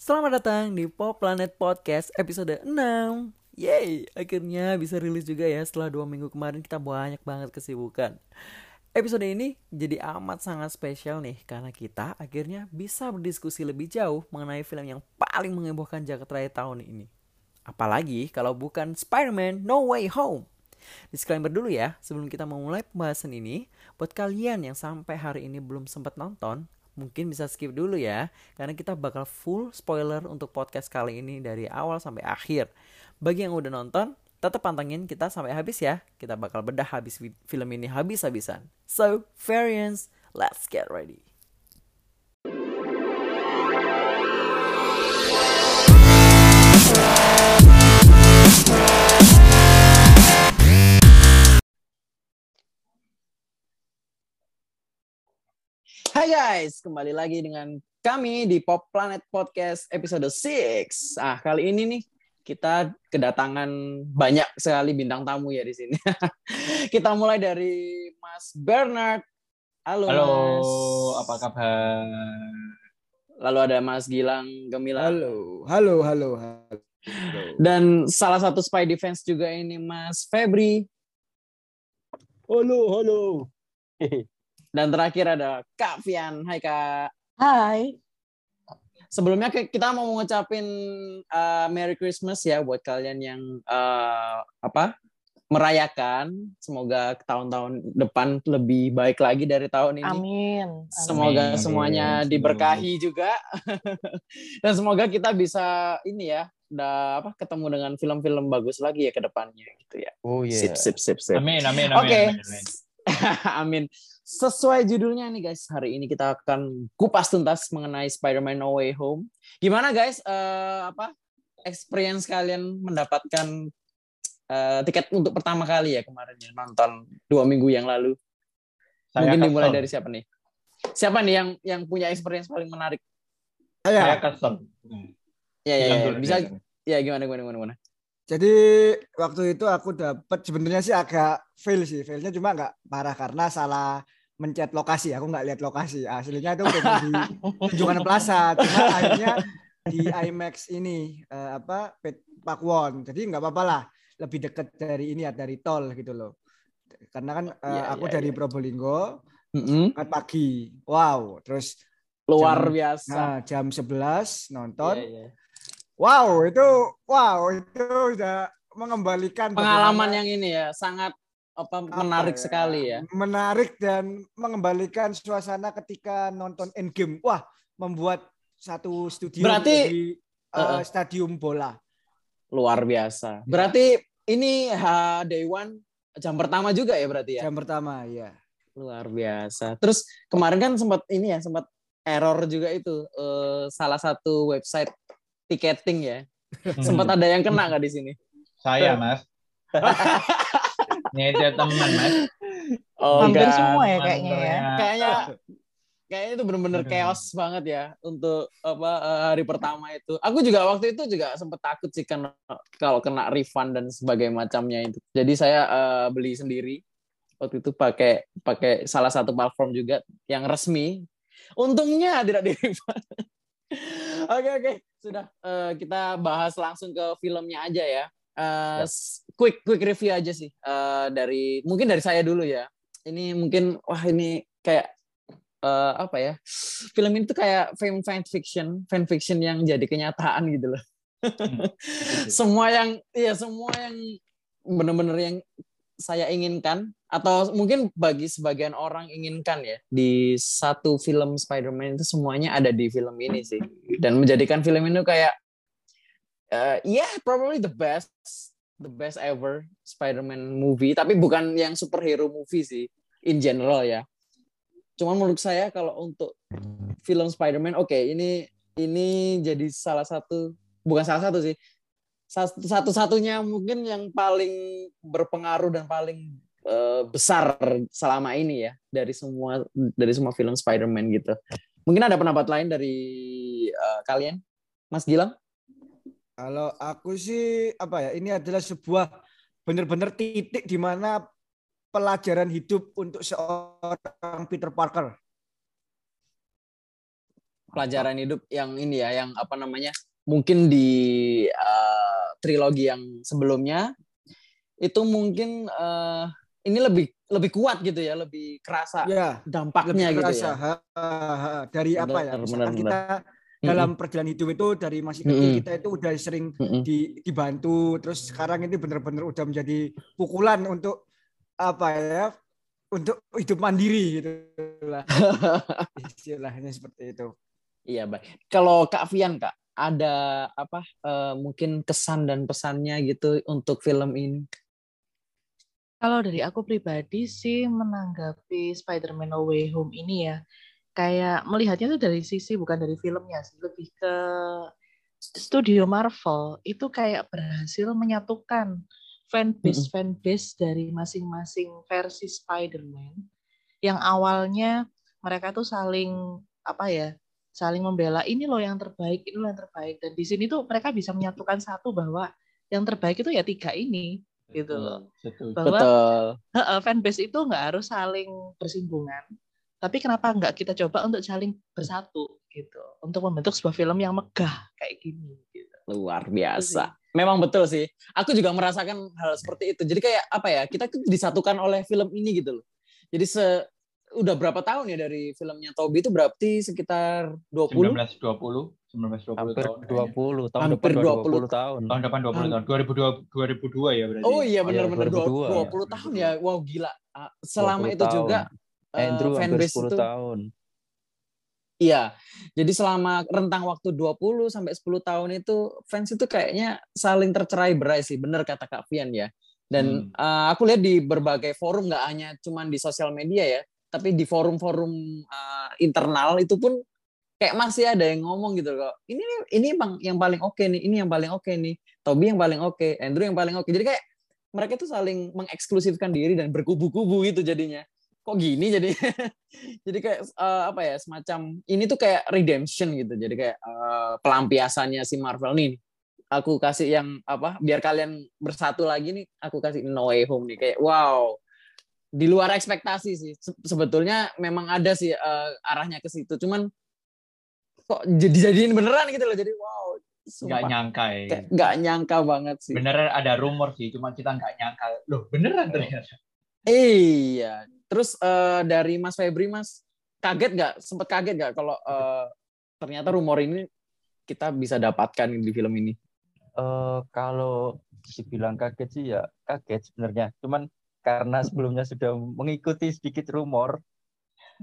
Selamat datang di Pop Planet Podcast episode 6 Yeay, akhirnya bisa rilis juga ya setelah dua minggu kemarin. Kita banyak banget kesibukan. Episode ini jadi amat sangat spesial nih Karena kita akhirnya bisa berdiskusi lebih jauh mengenai film yang paling mengebohkan jagat raya tahun ini. Apalagi kalau bukan Spider-Man No Way Home. Disclaimer dulu ya, sebelum kita memulai pembahasan ini, buat kalian yang sampai hari ini belum sempat nonton, mungkin bisa skip dulu ya karena kita bakal full spoiler untuk podcast kali ini dari awal sampai akhir. Bagi yang udah nonton, tetap pantengin kita sampai habis ya. Kita bakal bedah habis film ini habis-habisan. So, variants, let's get ready. Hai guys, kembali lagi dengan kami di Pop Planet Podcast episode 6. Ah, kali ini nih kita kedatangan banyak sekali bintang tamu ya di sini. kita mulai dari Mas Bernard. Halo, Halo, Mas. apa kabar? Lalu ada Mas Gilang Gemilang. Halo, halo, halo, halo. Dan salah satu spy defense juga ini Mas Febri. Halo, halo. Dan terakhir ada Kak Fian. Hai Kak. Hai. Sebelumnya kita mau ngucapin uh, Merry Christmas ya buat kalian yang uh, apa merayakan. Semoga tahun-tahun depan lebih baik lagi dari tahun ini. Amin. Semoga Amin. semuanya Amin. diberkahi juga. Dan semoga kita bisa ini ya, udah apa ketemu dengan film-film bagus lagi ya ke depannya gitu ya. Oh Sip sip sip sip. Amin, amin, amin. Oke. amin, amin. Sesuai judulnya nih guys, hari ini kita akan kupas tuntas mengenai Spider-Man No Way Home. Gimana guys, eh, apa experience kalian mendapatkan eh, tiket untuk pertama kali ya kemarin ya nonton dua minggu yang lalu? Saya Mungkin kesel. dimulai dari siapa nih? Siapa nih yang yang punya experience paling menarik? Saya kesel. Ya ya, ya. dulu, bisa ya gimana gimana gimana gimana. jadi waktu itu aku dapat sebenarnya sih agak fail sih, failnya cuma nggak parah karena salah mencet lokasi. Aku nggak lihat lokasi. Aslinya itu di Tunjungan Plaza, cuma akhirnya di IMAX ini eh, apa Pakwon. Jadi nggak apa-apa lah, lebih dekat dari ini ya dari tol gitu loh. Karena kan eh, Iya, aku iya, dari iya. Probolinggo Mm-mm. kan pagi. Wow, terus Luar Jam- biasa. nah, jam 11 nonton. Iya, iya. Wow, itu wow, itu udah mengembalikan Pengalaman yang ini ya sangat apa menarik ya, sekali ya. Menarik dan mengembalikan suasana ketika nonton Endgame. Wah, membuat satu studio Berarti, di uh-uh. stadium bola. Luar biasa. Berarti ini ha, day one jam pertama juga ya berarti ya. Jam pertama, ya. Luar biasa. Terus kemarin kan sempat ini ya sempat error juga itu eh, salah satu website tiketing ya. Sempat ada yang kena nggak di sini? Saya, Mas. Nyetnya teman, Mas. Oh, Hampir enggak. semua ya kayaknya ya. saya. Kayaknya kayaknya itu bener-bener Aduh. chaos banget ya untuk apa eh, hari pertama itu. Aku juga waktu itu juga sempet takut sih karena kalau kena refund dan sebagainya macamnya itu. Jadi saya eh, beli sendiri waktu itu pakai pakai salah satu platform juga yang resmi. Untungnya tidak di refund. Oke oke sudah Eh, kita bahas langsung ke filmnya aja ya. Eh, s- quick quick review aja sih Eh, dari mungkin dari saya dulu ya. Ini mungkin wah ini kayak eh, apa ya? Film ini tuh kayak film fan fiction, fan fiction yang jadi kenyataan gitu loh. semua yang iya semua yang bener-bener yang saya inginkan atau mungkin bagi sebagian orang inginkan ya di satu film Spider-Man itu semuanya ada di film ini sih dan menjadikan film ini kayak eh yeah probably the best the best ever Spider-Man movie tapi bukan yang superhero movie sih in general ya cuman menurut saya kalau untuk film Spider-Man oke ini ini jadi salah satu bukan salah satu sih satu satu-satunya mungkin yang paling berpengaruh dan paling eh, besar selama ini ya dari semua dari semua film Spider-Man gitu. Mungkin ada pendapat lain dari eh, kalian, Mas Gilang? Kalau aku sih apa ya? Ini adalah sebuah benar-benar titik di mana pelajaran hidup untuk seorang Peter Parker. pelajaran hidup yang ini ya, yang apa namanya? Mungkin di uh, trilogi yang sebelumnya itu mungkin uh, ini lebih lebih kuat gitu ya, lebih kerasa Ya, dampaknya lebih gitu kerasa ya. ha, ha, ha. dari apa ya? Benar, benar, kita dalam perjalanan hidup itu dari masih kecil Mm-mm. kita itu udah sering di, dibantu terus sekarang ini benar-benar udah menjadi pukulan untuk apa ya untuk hidup mandiri gitu lah istilahnya seperti itu Iya, baik. Kalau Kak Vian, Kak, ada apa eh, mungkin kesan dan pesannya gitu untuk film ini? Kalau dari aku pribadi sih menanggapi Spider-Man No Way Home ini ya, kayak melihatnya tuh dari sisi bukan dari filmnya sih, lebih ke studio Marvel. Itu kayak berhasil menyatukan fanbase fanbase dari masing-masing versi Spider-Man yang awalnya mereka tuh saling apa ya, saling membela ini loh yang terbaik, ini loh yang terbaik. Dan di sini tuh mereka bisa menyatukan satu bahwa yang terbaik itu ya tiga ini gitu loh. bahwa Betul. Fanbase itu nggak harus saling bersinggungan, tapi kenapa nggak kita coba untuk saling bersatu gitu, untuk membentuk sebuah film yang megah kayak gini. Gitu. Luar biasa. Memang betul sih. Aku juga merasakan hal seperti itu. Jadi kayak apa ya? Kita tuh disatukan oleh film ini gitu loh. Jadi se udah berapa tahun ya dari filmnya Toby itu berarti sekitar 20 1920, 1920 hampir tahun. 20 tahun Hampir depan 20 20, tahun. Tahun depan 20 tahun. 2002 2002 ya berarti. Oh iya benar-benar Iya, 20, 2002. tahun ya. Wow gila. Ah, Selama 20 itu tahun. juga eh, Andrew hampir fanbase 10 itu tahun. Iya. Jadi selama rentang waktu 20 sampai 10 tahun itu fans itu kayaknya saling tercerai berai sih. Bener kata Kak Fian ya. Dan eh, aku lihat di berbagai forum nggak hanya cuman di sosial media ya, tapi di forum-forum eh, internal itu pun kayak masih ada yang ngomong gitu kok. Ini ini bang yang paling oke nih, ini yang paling oke nih. Toby yang paling oke, Andrew yang paling oke. Jadi kayak mereka tuh saling mengeksklusifkan diri dan berkubu-kubu gitu jadinya. Kok gini jadi? jadi kayak eh, apa ya semacam ini tuh kayak redemption gitu. Jadi kayak eh, pelampiasannya si Marvel nih. Aku kasih yang apa? Biar kalian bersatu lagi nih. Aku kasih No Way Home nih kayak wow. Di luar ekspektasi sih. Se- Sebetulnya memang ada sih eh, arahnya ke situ. Cuman kok jadi jadiin beneran gitu loh. Jadi wow. Nggak sumpah. nyangka ya. Kayak nggak nyangka banget sih. Beneran ada rumor sih, cuma kita nggak nyangka. Loh, beneran ternyata. Iya. Terus eh, dari Mas Febri, Mas kaget nggak? Sempet kaget nggak kalau eh, ternyata rumor ini kita bisa dapatkan di film ini? Eh kalau dibilang kaget sih ya kaget sebenarnya. Cuman karena sebelumnya sudah mengikuti sedikit rumor.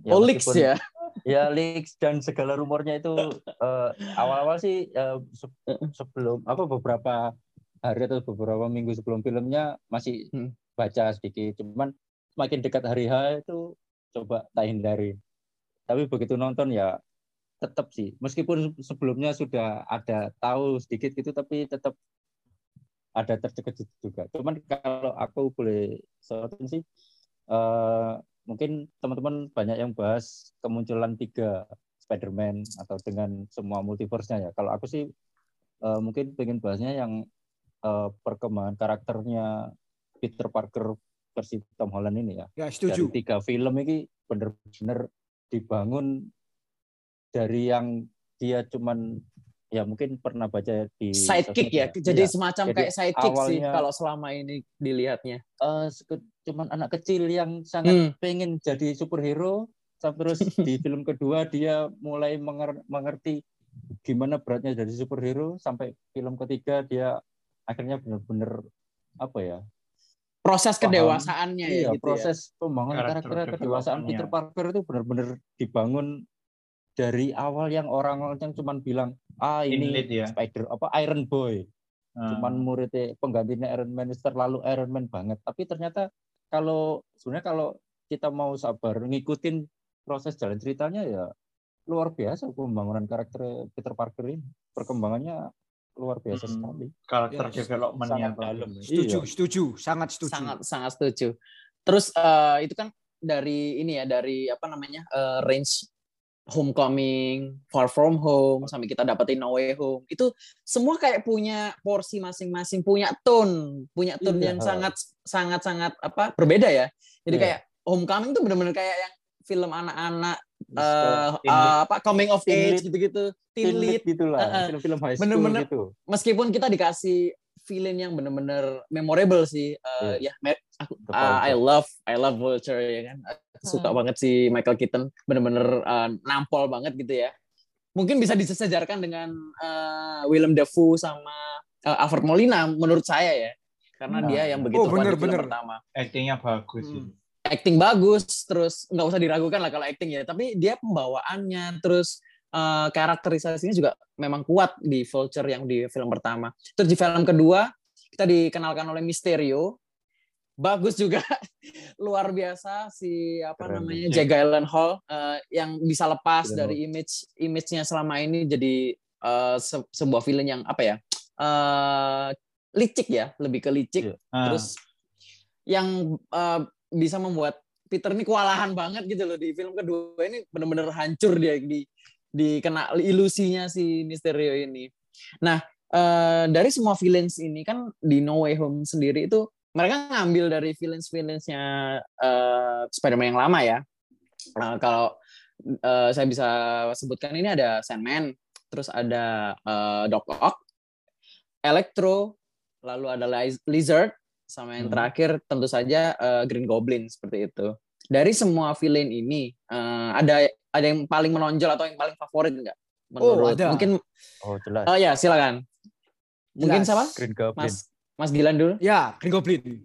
oh, leaks ya? Ya leaks dan segala rumornya itu eh, awal-awal sih eh, se- sebelum apa beberapa hari atau beberapa minggu sebelum filmnya masih Hmm. baca sedikit. Cuman semakin dekat hari H itu coba tak hindari. Tapi begitu nonton ya tetap sih meskipun sebelumnya sudah ada tahu sedikit gitu tapi tetap ada terkejut juga. Cuman kalau aku boleh sorotin sih eh, mungkin teman-teman banyak yang bahas kemunculan tiga Spider-Man atau dengan semua multiverse-nya ya. Kalau aku sih eh, mungkin pengen bahasnya yang eh, perkembangan karakternya Peter Parker versi Tom Holland ini ya ya dari setuju tiga film ini bener-bener dibangun dari yang dia cuman ya mungkin pernah baca di Sidekick sosmed ya? Jadi Iya. semacam Jadi kayak sidekick sih awalnya- kalau selama ini dilihatnya. Eh, seke- cuman anak kecil yang sangat Hmm. pengen jadi superhero terus di film kedua dia mulai menger- mengerti gimana beratnya jadi superhero sampai film ketiga dia akhirnya benar-benar apa ya Proses Paham. kedewasaannya ya iya gitu ya. proses pembangunan Karakter karakter kedewasaan. Peter Parker itu benar-benar dibangun dari awal yang orang yang cuman bilang ah In ini lead ya. Spider apa Iron Boy Nah, cuman muridnya penggantinya Iron Man itu terlalu Iron Man banget tapi ternyata kalau sebenarnya kalau kita mau sabar ngikutin proses jalan ceritanya ya luar biasa pembangunan karakter Peter Parker ini perkembangannya luar biasa Mm-mm. sekali karakter Ya, development-nya sangat dalam. setuju Iya. setuju sangat setuju sangat sangat setuju. Terus eh, itu kan dari ini ya dari apa namanya eh, range Homecoming, Far From Home, sampai kita dapetin No Way Home. Itu semua kayak punya porsi masing-masing, punya tone, punya tone Iya. yang sangat sangat sangat apa berbeda ya. Jadi Iya. kayak Homecoming tuh bener-bener kayak yang film anak-anak eh, Teen eh, apa coming of Teen age lead. gitu-gitu, teen lead. gitu lah, Heeh. film-film high school Bener-bener. gitu. Meskipun kita dikasih villain yang bener-bener memorable sih. Eh, Ya, me- aku, ah, I love I love Vulture ya kan. Aku Suka Hmm. banget si Michael Keaton, bener-bener eh, nampol banget gitu ya. Mungkin bisa disejarkan dengan eh, Willem Dafoe sama eh, Alfred Molina menurut saya ya. Karena Nah. dia yang begitu Oh, bener, di film bener. pertama. Actingnya bagus Hmm. Acting bagus, terus nggak usah diragukan lah kalau acting ya. Tapi dia pembawaannya, terus eh, karakterisasinya juga memang kuat di Vulture yang di film pertama. Terus di film kedua kita dikenalkan oleh Mysterio, bagus juga, luar biasa si apa Keren. namanya Jack Gyllenhaal eh, yang bisa lepas Gyllenhaal. dari image image-nya selama ini jadi eh, se- sebuah film yang apa ya eh, licik ya, lebih ke licik Iya. Ah, terus yang uh, bisa membuat Peter ini kewalahan banget gitu loh di film kedua ini benar-benar hancur dia di di kena ilusinya si Mysterio ini. Nah, uh, dari semua villains ini kan di No Way Home sendiri itu mereka ngambil dari villains-villainsnya uh, Spider-Man yang lama ya. Uh, kalau uh, saya bisa sebutkan ini ada Sandman, terus ada uh, Doc Ock, Electro, lalu ada Liz- Lizard, sama yang Hmm. terakhir tentu saja eh, Green Goblin seperti itu. Dari semua villain ini eh, ada ada yang paling menonjol atau yang paling favorit enggak? Oh, Menurut ada. mungkin Oh jelas. oh ya silakan. Mungkin Jelas. siapa? Green Goblin. Mas Mas Dilan dulu. Ya, Green Goblin. Green,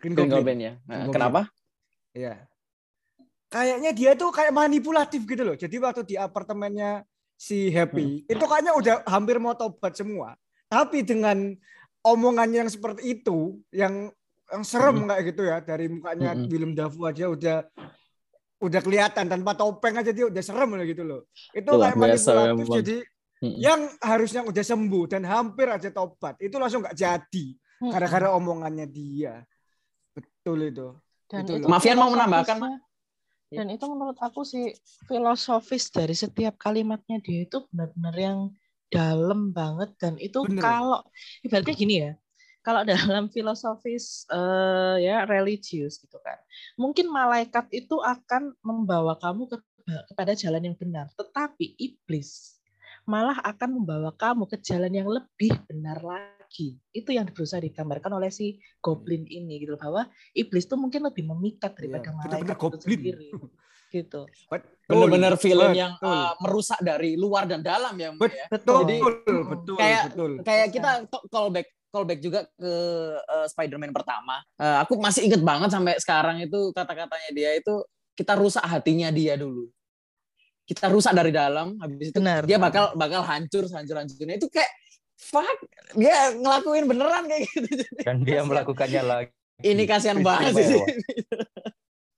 Green Goblin. Goblin ya. Green Nah, Goblin. Kenapa? Iya. Kayaknya dia tuh kayak manipulatif gitu loh. Jadi waktu di apartemennya si Happy, Hmm. itu kayaknya udah hampir mau tobat semua. Tapi dengan omongannya yang seperti itu, yang yang serem Hmm. kayak gitu ya, dari mukanya Hmm. Willem Dafoe aja udah udah kelihatan tanpa topeng aja dia udah serem loh gitu loh. Itu Luar kayak biasa manipulatif memang. jadi Mm-mm. yang harusnya udah sembuh dan hampir aja tobat, itu langsung nggak jadi gara-gara omongannya dia. Betul itu. Dan Itu itu. Mafian mau menambahkan, Ya. Dan itu menurut aku sih filosofis dari setiap kalimatnya dia itu benar-benar yang dalam banget dan itu Bener. kalau ibaratnya gini ya. Kalau dalam filosofis eh, ya religius gitu kan. Mungkin malaikat itu akan membawa kamu ke, kepada jalan yang benar, tetapi iblis malah akan membawa kamu ke jalan yang lebih benar lagi. Itu yang berusaha digambarkan oleh si goblin ini gitu bahwa iblis tuh mungkin lebih memikat daripada Iya, malaikat itu goblin. sendiri. Gitu. Betul. Bener-bener villain yang betul. uh, merusak dari luar dan dalam ya. Mbak, ya. Betul, Jadi- betul, Kayak- betul. kayak kita callback callback juga ke uh, Spider-Man pertama. Uh, aku masih inget banget sampai sekarang itu kata-katanya dia itu kita rusak hatinya dia dulu. Kita rusak dari dalam, habis itu Benar. dia bakal bakal hancur, hancur hancurnya itu kayak fuck dia ngelakuin beneran kayak gitu. Dan dia melakukannya lagi. Ini kasihan banget sih.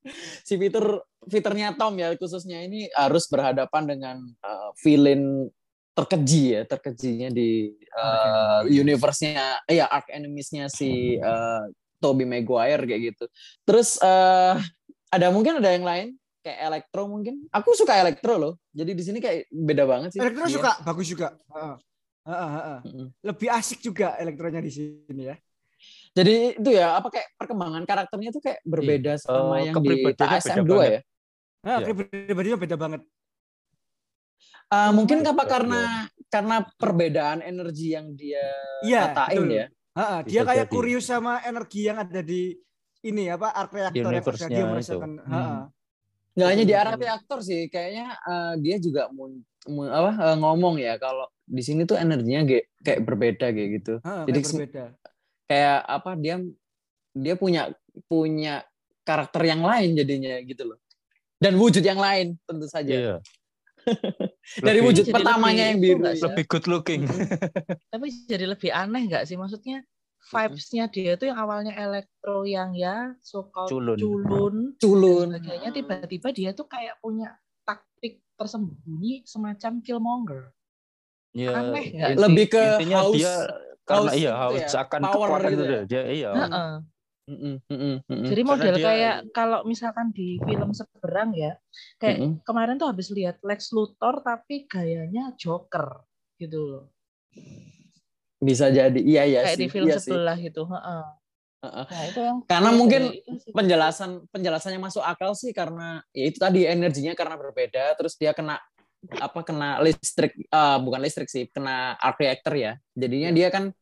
si Peter Peternya Tom ya khususnya ini harus berhadapan dengan uh, villain terkeji ya terkejinya di uh, universe-nya eh, ya arc enemies-nya si uh, Tobey Maguire kayak gitu. Terus uh, ada mungkin ada yang lain kayak Electro mungkin. Aku suka Electro loh. Jadi di sini kayak beda banget sih. Elektro dia. suka, bagus juga. Heeh. Heeh, heeh. Mm-mm. Lebih asik juga elektronya di sini ya. Jadi itu ya apa kayak perkembangan karakternya tuh kayak berbeda sama Eh, yang di beda 2 banget. ya. Nah, Iya. pribadinya beda banget. Uh, mungkin apa beda. karena karena perbedaan energi yang dia Iya, katain betul. ya. Heeh, dia Bisa kayak jadi. kurius sama energi yang ada di ini apa arc reaktor yang Universe-nya dia itu. merasakan. Hmm. Heeh. Nggak hanya di arah betul. reaktor sih, kayaknya uh, dia juga mun- mun- apa uh, ngomong ya kalau di sini tuh energinya kayak berbeda kayak gitu. Heeh, Jadi kayak berbeda. Kayak apa dia dia punya punya karakter yang lain jadinya gitu loh. Dan wujud yang lain tentu saja. Iya. Dari Lebih- wujud pertamanya lebih yang biru. ya. lebih good looking. Tapi jadi lebih aneh nggak sih? Maksudnya vibes-nya dia tuh yang awalnya elektro yang ya so called Culun. culun, Culun. sebagainya tiba-tiba dia tuh kayak punya taktik tersembunyi semacam killmonger. Ya, Aneh nggak inti- Lebih ke intinya haus- dia karena iya gitu haus ya, akan power kekuatan gitu itu ya. dia iya. Heeh. Mm-mm, mm-mm, mm-mm. Jadi model dia- kayak kalau misalkan di film seberang ya, kayak Mm-mm. kemarin tuh habis lihat Lex Luthor tapi gayanya Joker gitu loh. Bisa jadi. Iya iya kayak sih. di film iya sih. sebelah gitu. Heeh. Heeh. Nah, itu yang Karena mungkin itu sih. penjelasan penjelasannya masuk akal sih karena ya itu tadi energinya karena berbeda terus dia kena apa kena listrik eh, bukan listrik sih kena arc reactor ya. Jadinya dia kan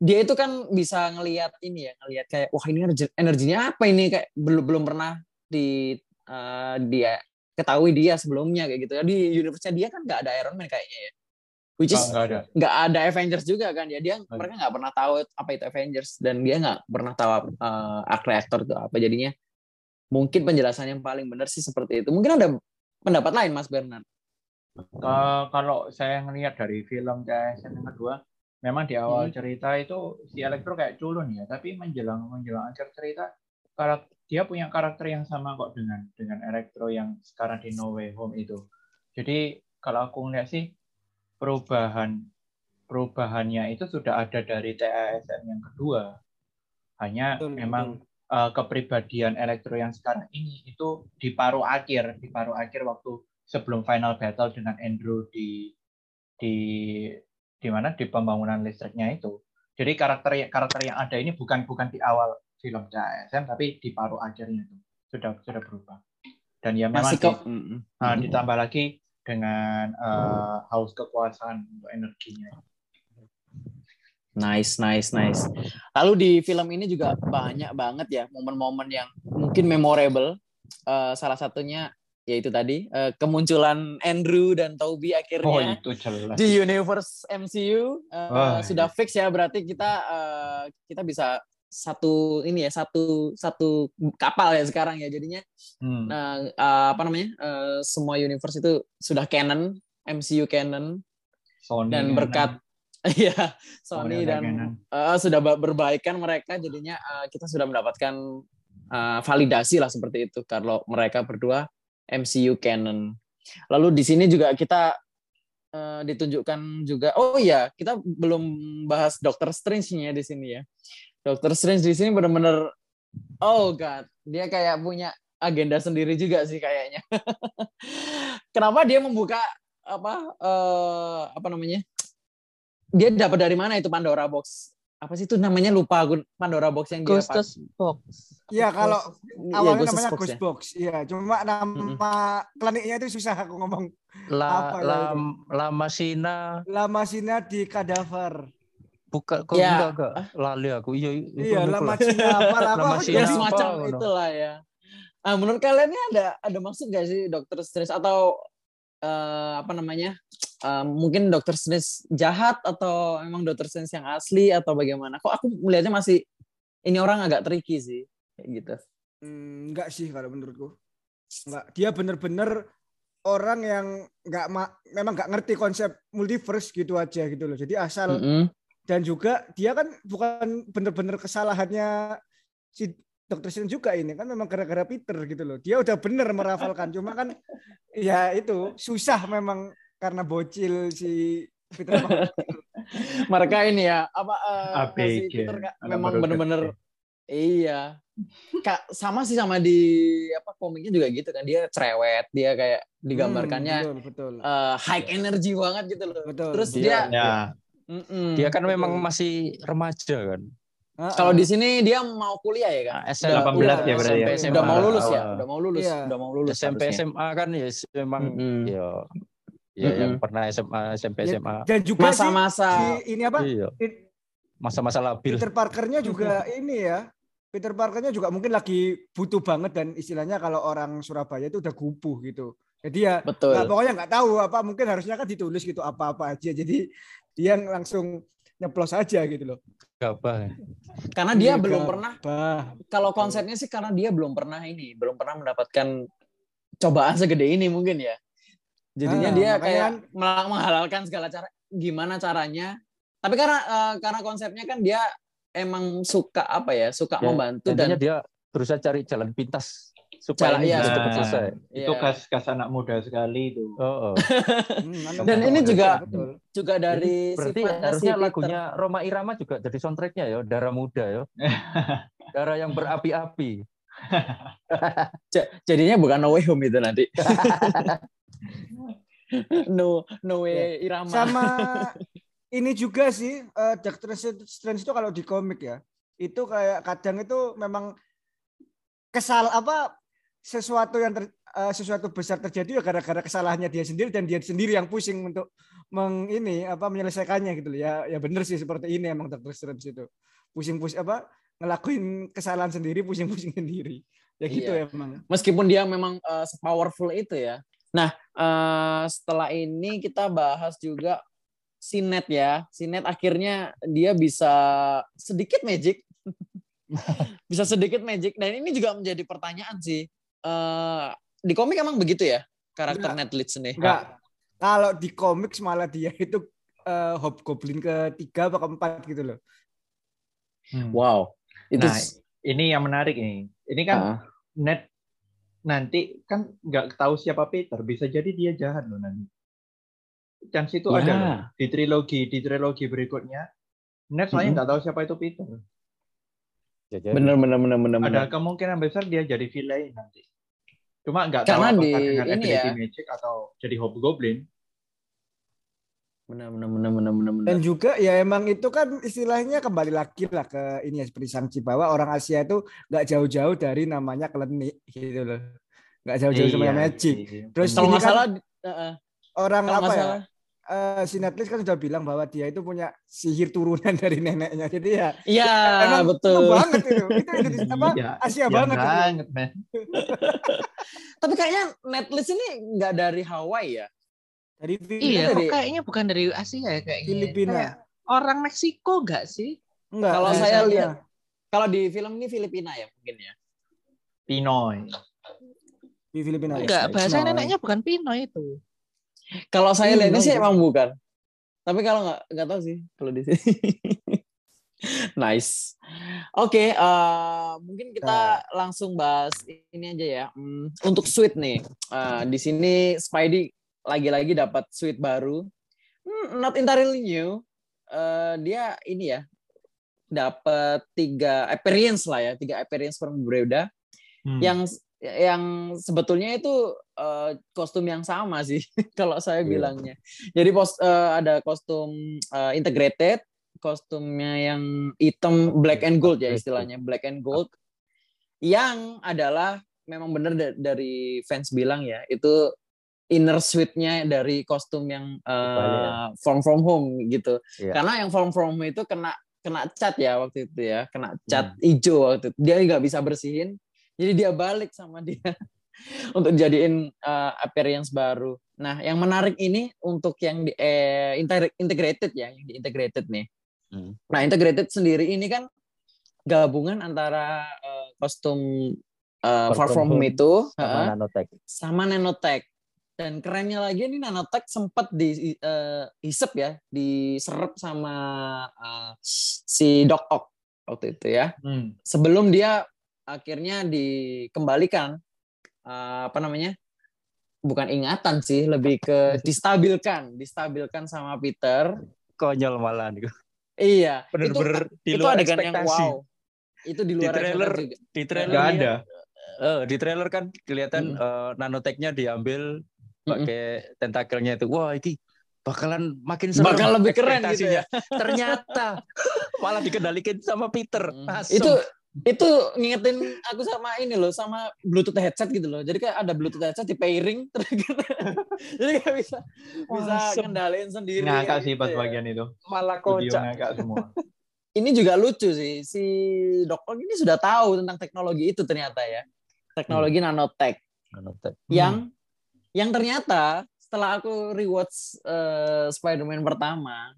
dia itu kan bisa ngelihat ini ya ngelihat kayak wah ini energi, energinya apa ini? Kayak belum belum pernah di eh, dia ketahui dia sebelumnya kayak gitu. Di universe-nya dia kan nggak ada Iron Man kayaknya ya. Which is nggak ada. nggak ada Avengers juga kan ya. Dia mereka nggak pernah tahu apa itu Avengers dan dia nggak pernah tahu uh, arc reactor itu apa. Jadinya mungkin penjelasan yang paling benar sih seperti itu. Mungkin ada pendapat lain Mas Bernard Eh, kalau saya ngelihat dari film CSM yang kedua, memang di awal Hmm. cerita itu si Elektro kayak culun ya, tapi menjelang menjelang akhir cerita karak- dia punya karakter yang sama kok dengan dengan Elektro yang sekarang di No Way Home itu. Jadi kalau aku ngeliat sih perubahan perubahannya itu sudah ada dari TASM yang kedua. Hanya Betul, memang eh, kepribadian Elektro yang sekarang ini itu di paruh akhir, di paruh akhir waktu sebelum final battle dengan Andrew di di di mana di pembangunan listriknya itu. Jadi karakter karakter yang ada ini bukan bukan di awal film CSM tapi di paruh akhirnya itu sudah sudah berubah. Dan ya memang masih di- uh, ditambah lagi dengan uh, haus kekuasaan untuk energinya. Nice, nice, nice. Lalu di film ini juga banyak banget ya momen-momen yang mungkin memorable. Eh, salah satunya yaitu tadi eh, kemunculan Andrew dan Toby Oh akhirnya itu jelas. di universe MCU eh, Wah, sudah fix ya berarti kita eh, kita bisa satu ini ya satu satu kapal ya sekarang ya jadinya. Hmm. nah eh, apa namanya eh, semua universe itu sudah canon MCU canon. Sony dan berkat Iya, Sony Sony dan eh, sudah ba- berbaikan mereka jadinya eh, kita sudah mendapatkan eh, validasi lah seperti itu. Kalau mereka berdua MCU canon. Lalu di sini juga kita eh, ditunjukkan juga oh iya, kita belum bahas Doctor Strange-nya di sini ya. Doctor Strange di sini benar-benar oh god, dia kayak punya agenda sendiri juga sih kayaknya. Kenapa dia membuka apa eh, apa namanya? dia dapat dari mana itu Pandora box? Apa sih itu namanya lupa aku Pandora box yang dia pakai. Ghost's Box. Iya kalau Iya, awalnya Ghost namanya Box Ghost ya. Box. Iya, cuma nama kliniknya itu susah aku ngomong. La, Apa ya la, itu? lama Sina Lama Sina di Kadaver. buka kok Ya. enggak enggak lali aku iya Iya, lupa. Lama Cina apa lah. Lama Aku Cina Ya apa, semacam ngono. itulah ya. Ah, menurut kalian ini ada ada maksud gak sih Dokter Strange atau eh, apa namanya? Eh, mungkin Dokter Strange jahat atau emang Dokter Strange yang asli atau bagaimana? Kok aku melihatnya masih ini orang agak tricky sih kayak gitu. Hmm, enggak sih kalau menurutku. Enggak. Dia bener-bener orang yang enggak ma- memang enggak ngerti konsep multiverse gitu aja gitu loh. Jadi asal Mm-mm. dan juga dia kan bukan bener-bener kesalahannya si Dr. Strange juga ini kan memang gara-gara Peter gitu loh. Dia udah bener merafalkan cuma kan ya itu susah memang karena bocil si Peter. Mereka ini ya apa eh, ABG, si Peter anak memang bener-bener iya. Kak sama sih sama di apa komiknya juga gitu kan dia cerewet, dia kayak digambarkannya Hmm, betul betul. eh, high energy banget gitu loh. Betul. Terus Dia- dia, Ya, Mm-mm. dia kan Betul. memang masih remaja kan Ah, kalau ah. di sini dia mau kuliah ya kan? Nah, SM, 18 ya berarti ya? SMP, Udah mau SMA, lulus ya, udah mau lulus, Iya. udah mau lulus. SMP harusnya. SMA kan ya memang Mm-mm. Ya ya yang Mm-mm. pernah SMA SMP Ya, SMA dan juga Masa-masa si ini apa iya masa-masa labil Peter Parkernya juga ini ya. Peter Parkernya juga mungkin lagi butuh banget dan istilahnya kalau orang Surabaya itu udah gupuh gitu. Jadi ya betul. nggak, pokoknya nggak tahu apa mungkin harusnya kan ditulis gitu apa-apa aja. Jadi dia langsung nyeplos aja gitu loh. gabah Karena dia Iya, belum Gab. pernah Bah, kalau konsepnya sih karena dia belum pernah ini, belum pernah mendapatkan cobaan segede ini mungkin ya. Jadinya Ah, dia kayak kan- menghalalkan segala cara gimana caranya. Tapi karena eh, karena konsepnya kan dia emang suka apa ya, suka Ya, membantu dan dia berusaha cari jalan pintas supaya Jalan- iya. bisa cepat selesai Iya. itu gas gas anak muda sekali itu. oh, oh. hmm, Dan ini juga- betul. juga dari berarti harusnya si lagunya Roma Irama juga jadi soundtracknya ya darah muda ya darah yang berapi-api Ja- jadinya bukan No Way Home itu nanti. no No Way Irama. Sama ini juga sih eh, Doctor Strange itu kalau di komik ya. itu kayak kadang itu memang kesal apa sesuatu yang ter, eh, sesuatu besar terjadi ya gara-gara kesalahannya dia sendiri dan dia sendiri yang pusing untuk meng ini apa menyelesaikannya gitu loh ya ya bener sih seperti ini emang Dr. Strange itu pusing-pusing apa ngelakuin kesalahan sendiri pusing-pusing sendiri ya gitu Iya. emang Meskipun dia memang uh, powerful itu ya. Nah, eh, setelah ini kita bahas juga Sinet ya. Sinet akhirnya dia bisa sedikit magic. bisa sedikit magic. Dan ini juga menjadi pertanyaan sih. Eh, di komik emang begitu ya? Karakter. Ned Leeds ini. enggak kalau di komik malah dia itu eh, Hobgoblin ketiga apa keempat gitu loh Hmm. Wow. Itu Nah, ini yang menarik ini. Ini kan Ah. Ned nanti kan nggak tahu siapa Peter, bisa jadi dia jahat loh nanti. Chance itu Ya. ada loh. di trilogi di trilogi berikutnya. Ned soalnya Mhm. nggak tahu siapa itu Peter. Ya, jadi- bener bener bener bener. Ada bener. kemungkinan besar dia jadi villain nanti. Cuma nggak tahu apakah di- dengan ini ability ya. magic atau jadi hobgoblin. Bener bener bener bener bener. bener. dan juga ya emang itu kan istilahnya kembali lagi lah ke ini ya seperti Sangchi bahwa orang Asia itu nggak jauh-jauh dari namanya klenik gitu loh nggak jauh-jauh sama Iya magic sih. Terus Kalau ini kan salah, eh, eh, orang kalau apa ya salah, eh, si Netflix kan sudah bilang bahwa dia itu punya sihir turunan dari neneknya jadi ya iya emang betul. itu banget itu itu Indonesia apa Iya, Asia iya banget itu. banget, men. Tapi kayaknya Netfllix ini nggak dari Hawaii ya. Dari Iya, dari- kok kayaknya bukan dari Asia ya kayaknya. Filipina Kayak orang Meksiko nggak sih? enggak Kalau saya lihat kalau di film ini Filipina ya mungkin ya. Pinoy. di Filipina ya. Enggak, bahasa Pinoy. neneknya bukan Pino itu. Kalau saya lihat ini Iya, sih emang bukan. Tapi kalau nggak nggak tahu sih kalau di sini. nice. Oke, eh, mungkin kita langsung bahas ini aja ya. Hmm, untuk suite nih, Eh, di sini Spidey lagi-lagi dapat suite baru. Hmm, not entirely new. Eh, dia ini ya dapat tiga appearance lah ya, tiga appearance from berbeda Hmm. yang yang sebetulnya itu eh, kostum yang sama sih kalau saya Iya. bilangnya. Jadi pos eh, ada kostum eh, integrated, kostumnya yang hitam black and gold ya istilahnya black and gold. Yang adalah memang benar da- dari fans bilang ya itu inner suite-nya dari kostum yang Kebalik ya. from from home gitu. Iya. Karena yang from from home itu kena kena cat ya waktu itu ya, kena cat Hmm. hijau waktu itu. Dia nggak bisa bersihin, jadi dia balik sama dia untuk jadiin uh, appearance baru. Nah, yang menarik ini untuk yang di eh, integrated ya, yang di integrated nih. Hmm. Nah, integrated sendiri ini kan gabungan antara uh, kostum uh, Far From Home itu sama uh, nanotech. sama nanotech. Dan kerennya lagi ini nanotech sempat di eh, hisep ya, diserap sama eh, si Doc Ock waktu itu ya. Hmm. Sebelum dia akhirnya dikembalikan eh, apa namanya? Bukan ingatan sih, lebih ke distabilkan, distabilkan sama Peter. Konyol malah nih. Iya, Bener-bener itu, di itu luar yang ekspektasi. wow. Itu di luar trailer ekspektasi juga. Di trailer lihat- ada. eh, di trailer kan kelihatan Mm. eh, nanotechnya diambil pakai tentakelnya itu. Wah, ini bakalan makin serem Bakal lebih keren gitu ya. Ternyata malah dikendalikan sama Peter. Hmm. Asem. Itu itu ngingetin aku sama ini loh sama Bluetooth headset gitu loh. Jadi kayak ada Bluetooth headset di pairing gitu. Jadi kayak bisa bisa Awesome. kendaliin sendiri. Ngakak sih gitu pas ya. bagian itu. malah kocak. ngakak semua. Ini juga lucu sih. Si Dokter ini sudah tahu tentang teknologi itu ternyata ya. Teknologi nanotech Nanotech. yang yang ternyata setelah aku rewatch eh, Spider-Man pertama,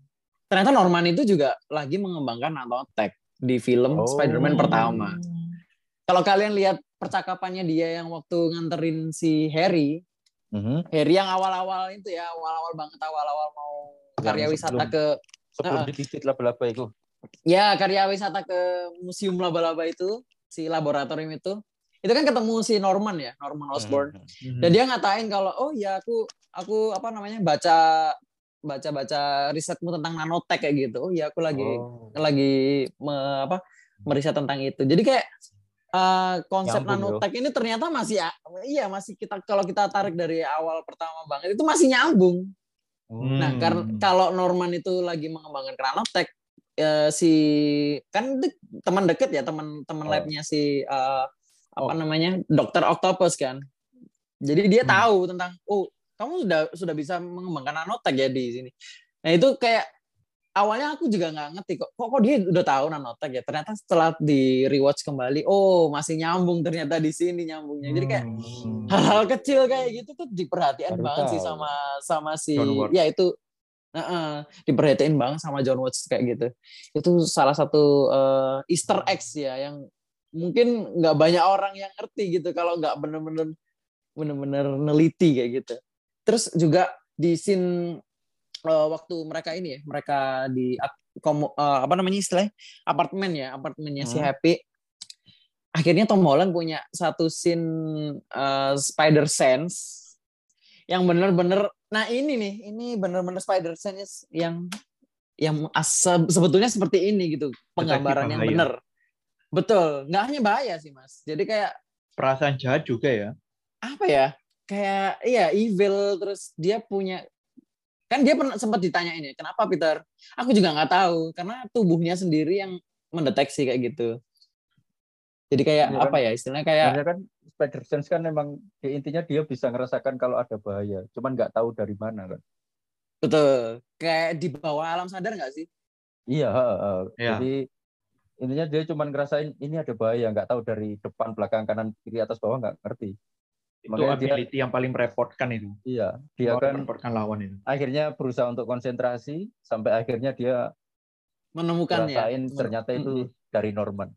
ternyata Norman itu juga lagi mengembangkan nanotech di film Oh. Spider-Man pertama. Kalau kalian lihat percakapannya dia yang waktu nganterin si Harry, Mhm. Harry yang awal-awal itu ya, awal-awal banget awal-awal mau karya wisata sebelum- ke Sebelum dipijit laba-laba itu. ya karya wisata ke museum laba-laba itu, si laboratorium itu. Itu kan ketemu si Norman ya, Norman Osborn. Mhm. Hmm. Dan dia ngatain kalau oh ya aku aku apa namanya baca baca baca risetmu tentang nanotech kayak gitu. Oh ya aku lagi Oh. lagi me- apa meriset tentang itu. Jadi kayak uh, konsep nanotech ini ternyata masih iya masih kita kalau kita tarik dari awal pertama banget itu masih nyambung. Hmm. Nah, karena kalau Norman itu lagi mengembangkan nanotech, eh, si kan de- teman deket ya teman teman Oh. labnya si eh, apa Oh. namanya dokter Octopus kan jadi dia Hmm. tahu tentang oh kamu sudah sudah bisa mengembangkan nanotech ya di sini nah itu kayak awalnya aku juga nggak ngerti kok kok kok dia udah tahu nanotech ya ternyata setelah di rewatch kembali oh masih nyambung ternyata di sini nyambungnya jadi kayak Hmm. hal-hal kecil kayak gitu tuh diperhatiin Baru banget sih tahu. sama sama si ya itu Heeh, diperhatiin banget sama John Watts kayak gitu itu salah satu eh, Easter eggs ya yang mungkin nggak banyak orang yang ngerti gitu kalau nggak bener-bener bener-bener neliti kayak gitu terus juga di scene eh, waktu mereka ini ya mereka di komo- eh, apa namanya istilahnya apartemen ya apartemennya si Hmm. Happy akhirnya Tom Holland punya satu scene eh, spider sense yang bener-bener nah ini nih ini bener-bener spider sense yang yang as- sebetulnya seperti ini gitu penggambaran yang bahaya. bener betul nggak hanya bahaya sih mas jadi kayak Perasaan jahat juga ya. apa ya kayak iya evil terus dia punya kan dia pernah sempat ditanya ini kenapa Peter aku juga nggak tahu karena tubuhnya sendiri yang mendeteksi kayak gitu jadi kayak kan? apa ya istilahnya kayak Sebenarnya kan spider sense kan memang di intinya dia bisa ngerasakan kalau ada bahaya, cuman nggak tahu dari mana kan. betul kayak di bawah alam sadar nggak sih Iya, heeh. Iya. jadi intinya dia cuman ngerasain ini ada bahaya, nggak tahu dari depan, belakang, kanan, kiri, atas, bawah nggak ngerti. Itu Makanya dia- ability yang paling merepotkan itu. Iya, dia kan merepotkan lawan itu. akhirnya berusaha untuk konsentrasi sampai akhirnya dia menemukannya ngerasain ternyata itu dari Norman.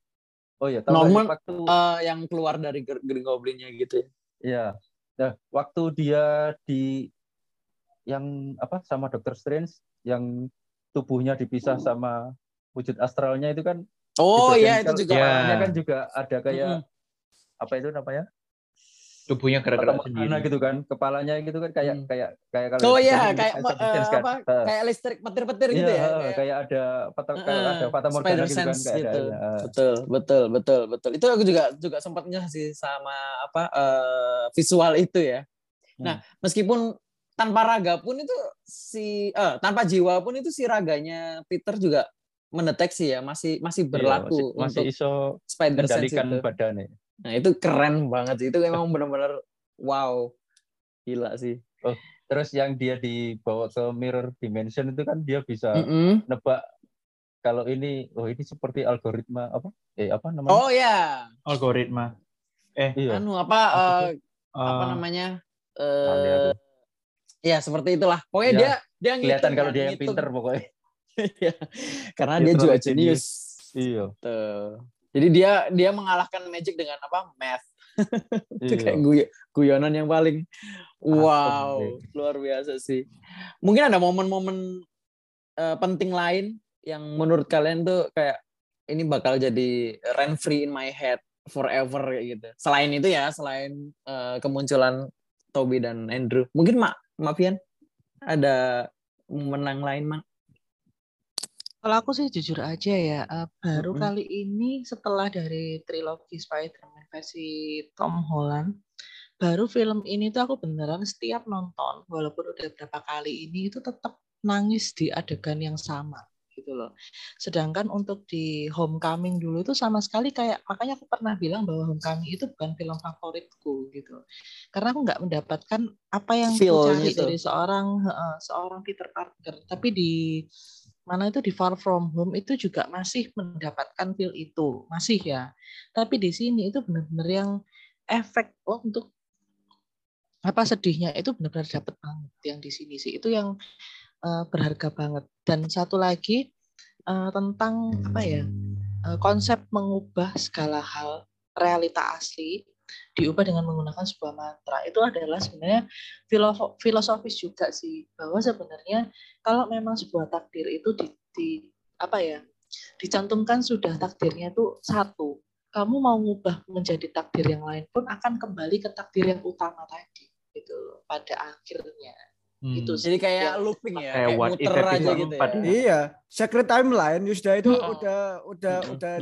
Oh iya, tahu Norman, waktu Eh, yang keluar dari Gr- Green Goblinnya gitu ya. Iya. Nah, waktu dia di yang apa sama Doctor Strange yang tubuhnya dipisah sama wujud astralnya itu kan Oh iya itu juga. Ya. kan juga ada kayak Mm-mm. apa itu namanya? Tubuhnya gerak-gerak sendiri. gitu kan. Kepalanya gitu kan kayak Hmm. kayak kayak kalau Oh iya kayak eh, kan. apa Heeh. kayak listrik petir-petir gitu Iya, ya. heeh, Kayak- kayak ada fata kayak Heeh, ada fata Morgana gitu kan kayak gitu. ada. heeh. Betul, betul, betul, betul. Itu aku juga juga sempat sih sama apa eh, visual itu ya. Hmm. Nah, meskipun tanpa raga pun itu si eh tanpa jiwa pun itu si raganya Peter juga mendeteksi ya, masih masih Iya, berlaku masih, masih untuk iso spider sense itu. badannya. Nah, itu keren banget sih. Itu emang benar-benar wow. Gila sih. Terus yang dia dibawa ke mirror dimension itu kan dia bisa Mm-mm. nebak kalau ini oh ini seperti algoritma apa eh apa namanya Oh ya, Algoritma. iya anu apa eh, apa Eh, namanya? Eh aku. ya seperti itulah. Pokoknya Ya, dia dia kelihatan kalau dia yang pinter pokoknya Iya. Karena Dia dia juga jenius. iya Tuh. Jadi dia dia mengalahkan magic dengan apa? Math. Itu iya kayak guy- guyonan yang paling wow, Asem, luar biasa sih. Mungkin ada momen-momen eh, penting lain yang menurut kalian tuh kayak ini bakal jadi rent free in my head forever kayak gitu. Selain itu ya, selain eh, kemunculan Toby dan Andrew. Mungkin Mak, Mafian ada menang lain, Mak. Kalau aku sih jujur aja ya, eh, baru Mm-mm. kali ini setelah dari trilogi Spider-Man versi Tom Holland, baru film ini tuh aku beneran setiap nonton, walaupun udah berapa kali ini itu tetap nangis di adegan yang sama gitu loh. Sedangkan untuk di Homecoming dulu itu sama sekali kayak makanya aku pernah bilang bahwa Homecoming itu bukan film favoritku gitu. Karena aku nggak mendapatkan apa yang aku Feel-nya cari tuh. dari seorang heeh, seorang Peter Parker. Tapi di mana itu di Far From Home itu juga masih mendapatkan feel itu, masih ya. Tapi di sini itu benar-benar yang efek oh, untuk apa sedihnya itu benar-benar dapat banget yang di sini sih. Itu yang eh, berharga banget. Dan satu lagi eh, tentang apa ya eh, konsep mengubah segala hal realita asli diubah dengan menggunakan sebuah mantra itu adalah sebenarnya filosofis, filosofis juga sih bahwa sebenarnya kalau memang sebuah takdir itu di, di- apa ya dicantumkan sudah takdirnya itu satu kamu mau ngubah menjadi takdir yang lain pun akan kembali ke takdir yang utama tadi gitu loh, pada akhirnya hmm. itu sih Jadi kayak yang- looping ya, Kayak kayak muter aja gitu ya. Iya, secret timeline Yusda itu Mm-mm. udah udah udah.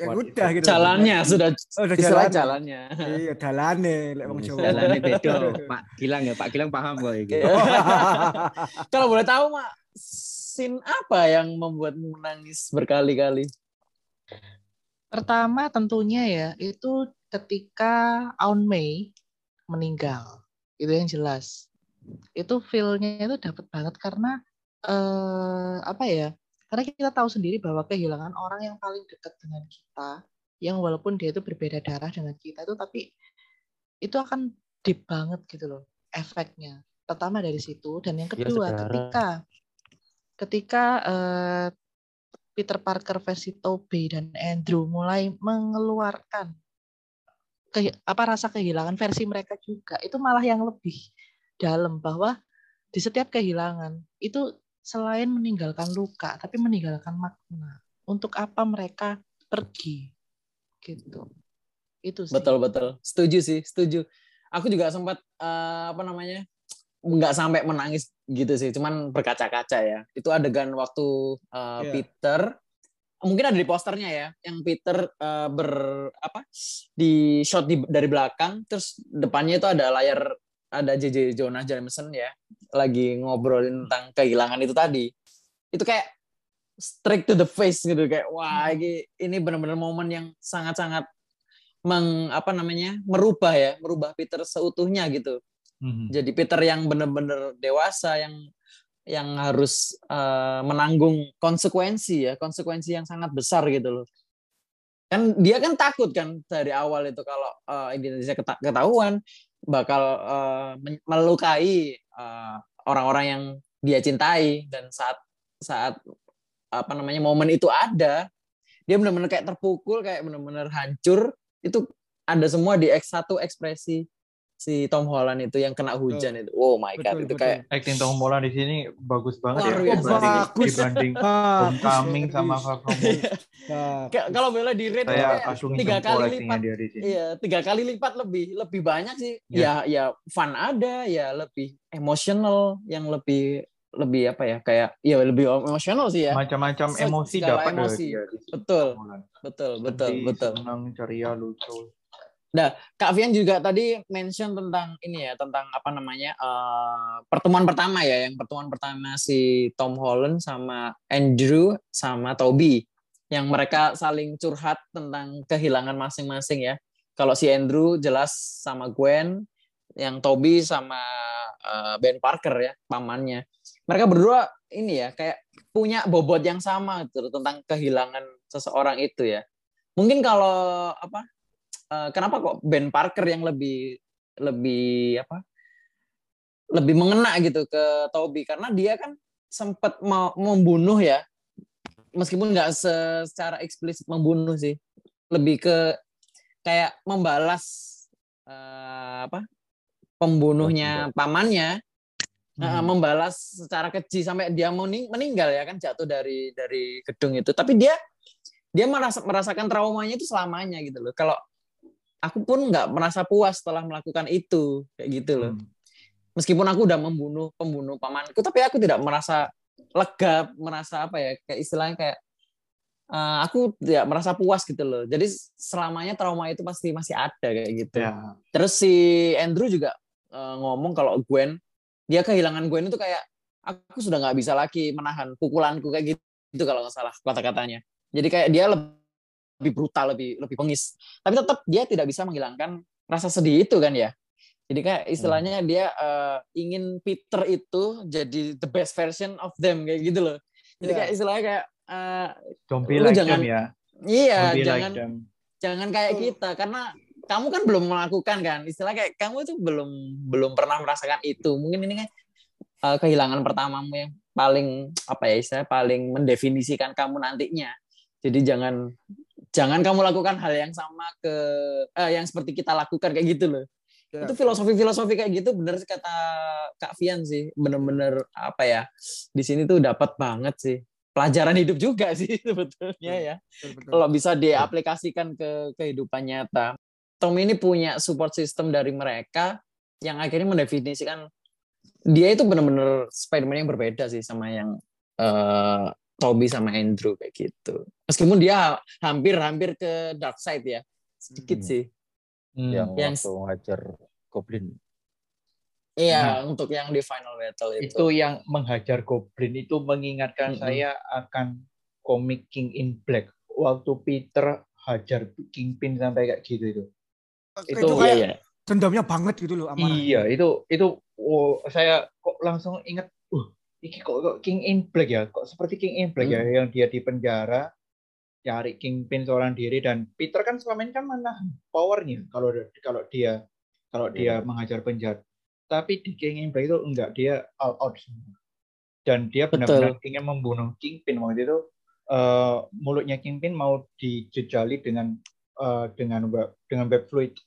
Ya udah gitu. Jalannya sudah Oh, udah istilah jalan. jalannya. Iya, dalane lek wong Jawa. jalannya beda Pak Gilang ya Pak Gilang paham kok iki Iya. Kalau boleh tahu, Mak, scene apa yang membuatmu menangis berkali-kali? Pertama tentunya ya itu ketika Aun Mei meninggal. Itu yang jelas. Itu feel-nya itu dapat banget karena eh, apa ya? Karena kita tahu sendiri bahwa kehilangan orang yang paling dekat dengan kita, yang walaupun dia itu berbeda darah dengan kita itu, tapi itu akan deep banget gitu loh efeknya. Pertama dari situ dan yang Ya, kedua saudara. ketika ketika eh, Peter Parker versi Tobey dan Andrew mulai mengeluarkan ke, apa rasa kehilangan versi mereka juga itu malah yang lebih dalam bahwa di setiap kehilangan itu selain meninggalkan luka tapi meninggalkan makna untuk apa mereka pergi gitu itu sih Betul betul. Setuju sih, setuju. Aku juga sempat eh, apa namanya? nggak sampai menangis gitu sih, cuman berkaca-kaca ya. Itu adegan waktu eh, Iya. Peter mungkin ada di posternya ya, yang Peter eh, ber apa? di shot di, dari belakang terus depannya itu ada layar ada JJ Jonah Jameson ya lagi ngobrolin tentang kehilangan itu tadi. Itu kayak straight to the face gitu kayak wah ini ini benar-benar momen yang sangat-sangat meng apa namanya merubah ya merubah Peter seutuhnya gitu Mhm. jadi Peter yang benar-benar dewasa yang yang harus eh, menanggung konsekuensi ya konsekuensi yang sangat besar gitu loh kan dia kan takut kan dari awal itu kalau eh, identitasnya keta- ketahuan bakal men- melukai eh, orang-orang yang dia cintai. Dan saat saat apa namanya momen itu ada dia benar-benar kayak terpukul kayak benar-benar hancur itu ada semua di X1 ekspresi si Tom Holland itu yang kena hujan itu oh my god Betul, itu betul. kayak Acting Tom Holland di sini bagus banget Luar ya. Dibanding, Bagus. dibanding Tom Bagus, Coming sama. Far From kalau bela di rate Saya kagum tiga kali lipat dia di sini. iya tiga kali lipat lebih lebih banyak sih Iya. ya ya fun ada ya lebih emosional yang lebih lebih apa ya kayak ya lebih emosional sih ya Macam-macam emosi dapat emosi. sini, Betul. Betul betul Sedih, betul Senang, ceria, lucu. Kak Vian juga tadi mention tentang ini ya, tentang apa namanya eh, pertemuan pertama ya, yang pertemuan pertama si Tom Holland sama Andrew sama Toby, yang mereka saling curhat tentang kehilangan masing-masing ya. Kalau si Andrew jelas sama Gwen, yang Toby sama eh, Ben Parker ya, pamannya. Mereka berdua ini ya, kayak punya bobot yang sama gitu tentang kehilangan seseorang itu ya. Mungkin kalau apa eh, kenapa kok Ben Parker yang lebih lebih apa? Lebih mengena gitu ke Toby? Karena dia kan sempat mau membunuh ya. Meskipun nggak se- secara eksplisit membunuh sih. Lebih ke kayak membalas eh, apa? Pembunuhnya pamannya. Eh, Hmm. membalas secara keji sampai dia mau ning- meninggal ya kan jatuh dari dari gedung itu. Tapi dia dia merasa merasakan traumanya itu selamanya gitu loh. Kalau aku pun nggak merasa puas setelah melakukan itu kayak gitu loh Hmm. meskipun aku udah membunuh pembunuh pamanku tapi aku tidak merasa lega merasa apa ya kayak istilahnya kayak eh, aku tidak merasa puas gitu loh jadi selamanya trauma itu pasti masih ada kayak gitu Ya. terus si Andrew juga eh, ngomong kalau Gwen dia kehilangan Gwen itu kayak aku sudah nggak bisa lagi menahan pukulanku kayak gitu kalau nggak salah kata-katanya jadi kayak dia lebih brutal lebih lebih pengis. Tapi tetap dia tidak bisa menghilangkan rasa sedih itu kan ya. Jadi kayak istilahnya dia eh, ingin Peter itu jadi the best version of them kayak gitu loh. Jadi Iya. kayak istilahnya kayak eh, Don't be like jangan- them ya. iya Don't be jangan like them. jangan kayak kita karena kamu kan belum melakukan kan. Istilah kayak kamu itu belum belum pernah merasakan itu. Mungkin ini kan uh, kehilangan pertamamu yang paling apa ya istilah paling mendefinisikan kamu nantinya. Jadi jangan jangan kamu lakukan hal yang sama ke eh, yang seperti kita lakukan kayak gitu loh Ya. itu filosofi-filosofi kayak gitu bener sih kata Kak Vian sih bener-bener apa ya di sini tuh dapat banget sih pelajaran hidup juga sih sebetulnya ya Betul, betul. kalau bisa diaplikasikan ke kehidupan nyata. Tom ini punya support system dari mereka yang akhirnya mendefinisikan dia itu benar-benar Spider-Man yang berbeda sih sama yang eh, Toby sama Andrew kayak gitu. Meskipun dia hampir-hampir ke dark side ya, sedikit Hmm. sih. Hmm. yang Yang- waktu ngajar Goblin Iya, untuk yang di final battle itu. itu yang menghajar Goblin itu mengingatkan Mm-mm. saya akan komik King in Black waktu Peter hajar Kingpin sampai kayak gitu itu. itu, Itu- kayak Iya, iya. dendamnya banget gitu loh amarah. Iya, itu itu oh, saya kok langsung ingat, uh, ini kok, kok King in Black ya, kok seperti King in Black ya, yang dia di penjara cari Kingpin seorang diri dan Peter kan selama ini kan menahan powernya kalau kalau dia kalau dia menghajar penjahat. Tapi di King in Black itu enggak, dia all out semua. Dan dia benar-benar ingin membunuh Kingpin waktu itu. eh, mulutnya Kingpin mau dijejali dengan eh, dengan web, dengan web fluid.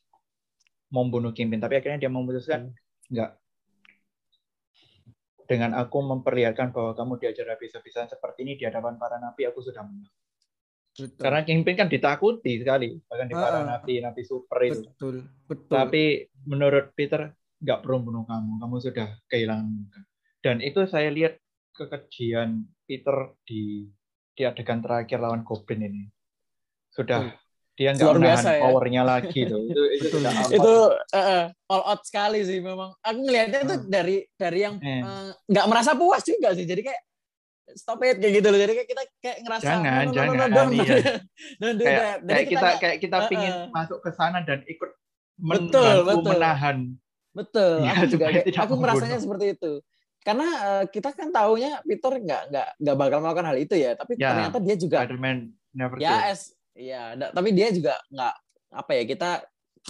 Membunuh Kingpin tapi akhirnya dia memutuskan enggak dengan aku memperlihatkan bahwa kamu diajar habis-habisan seperti ini di hadapan para nabi aku sudah menang Betul. karena Kingpin kan ditakuti sekali bahkan di para Ah. nabi nabi super itu betul, betul. tapi menurut Peter nggak perlu bunuh kamu kamu sudah kehilangan muka dan itu saya lihat kekejian Peter di di adegan terakhir lawan Goblin ini sudah dia nggak Luar menahan biasa ya. powernya lagi tuh itu itu itu out. eh, eh, all out sekali sih memang. Aku ngelihatnya tuh Hmm. dari dari yang Eh. eh, nggak merasa puas juga sih. Jadi kayak stop it kayak gitu loh. Jadi kayak kita kayak ngerasa Jangan, no, no, no, no, jangan, no, don't, iya. do kayak kita nggak- kayak kita pingin eh. masuk ke sana dan ikut Betul, betul. menahan betul. Iya, aku juga kayak, aku membunuh. merasanya seperti itu. Karena eh, kita kan taunya Peter nggak nggak nggak bakal melakukan hal itu ya. Tapi Ya, ternyata dia juga Spider-Man never ya kill. Ya da- tapi dia juga nggak apa ya kita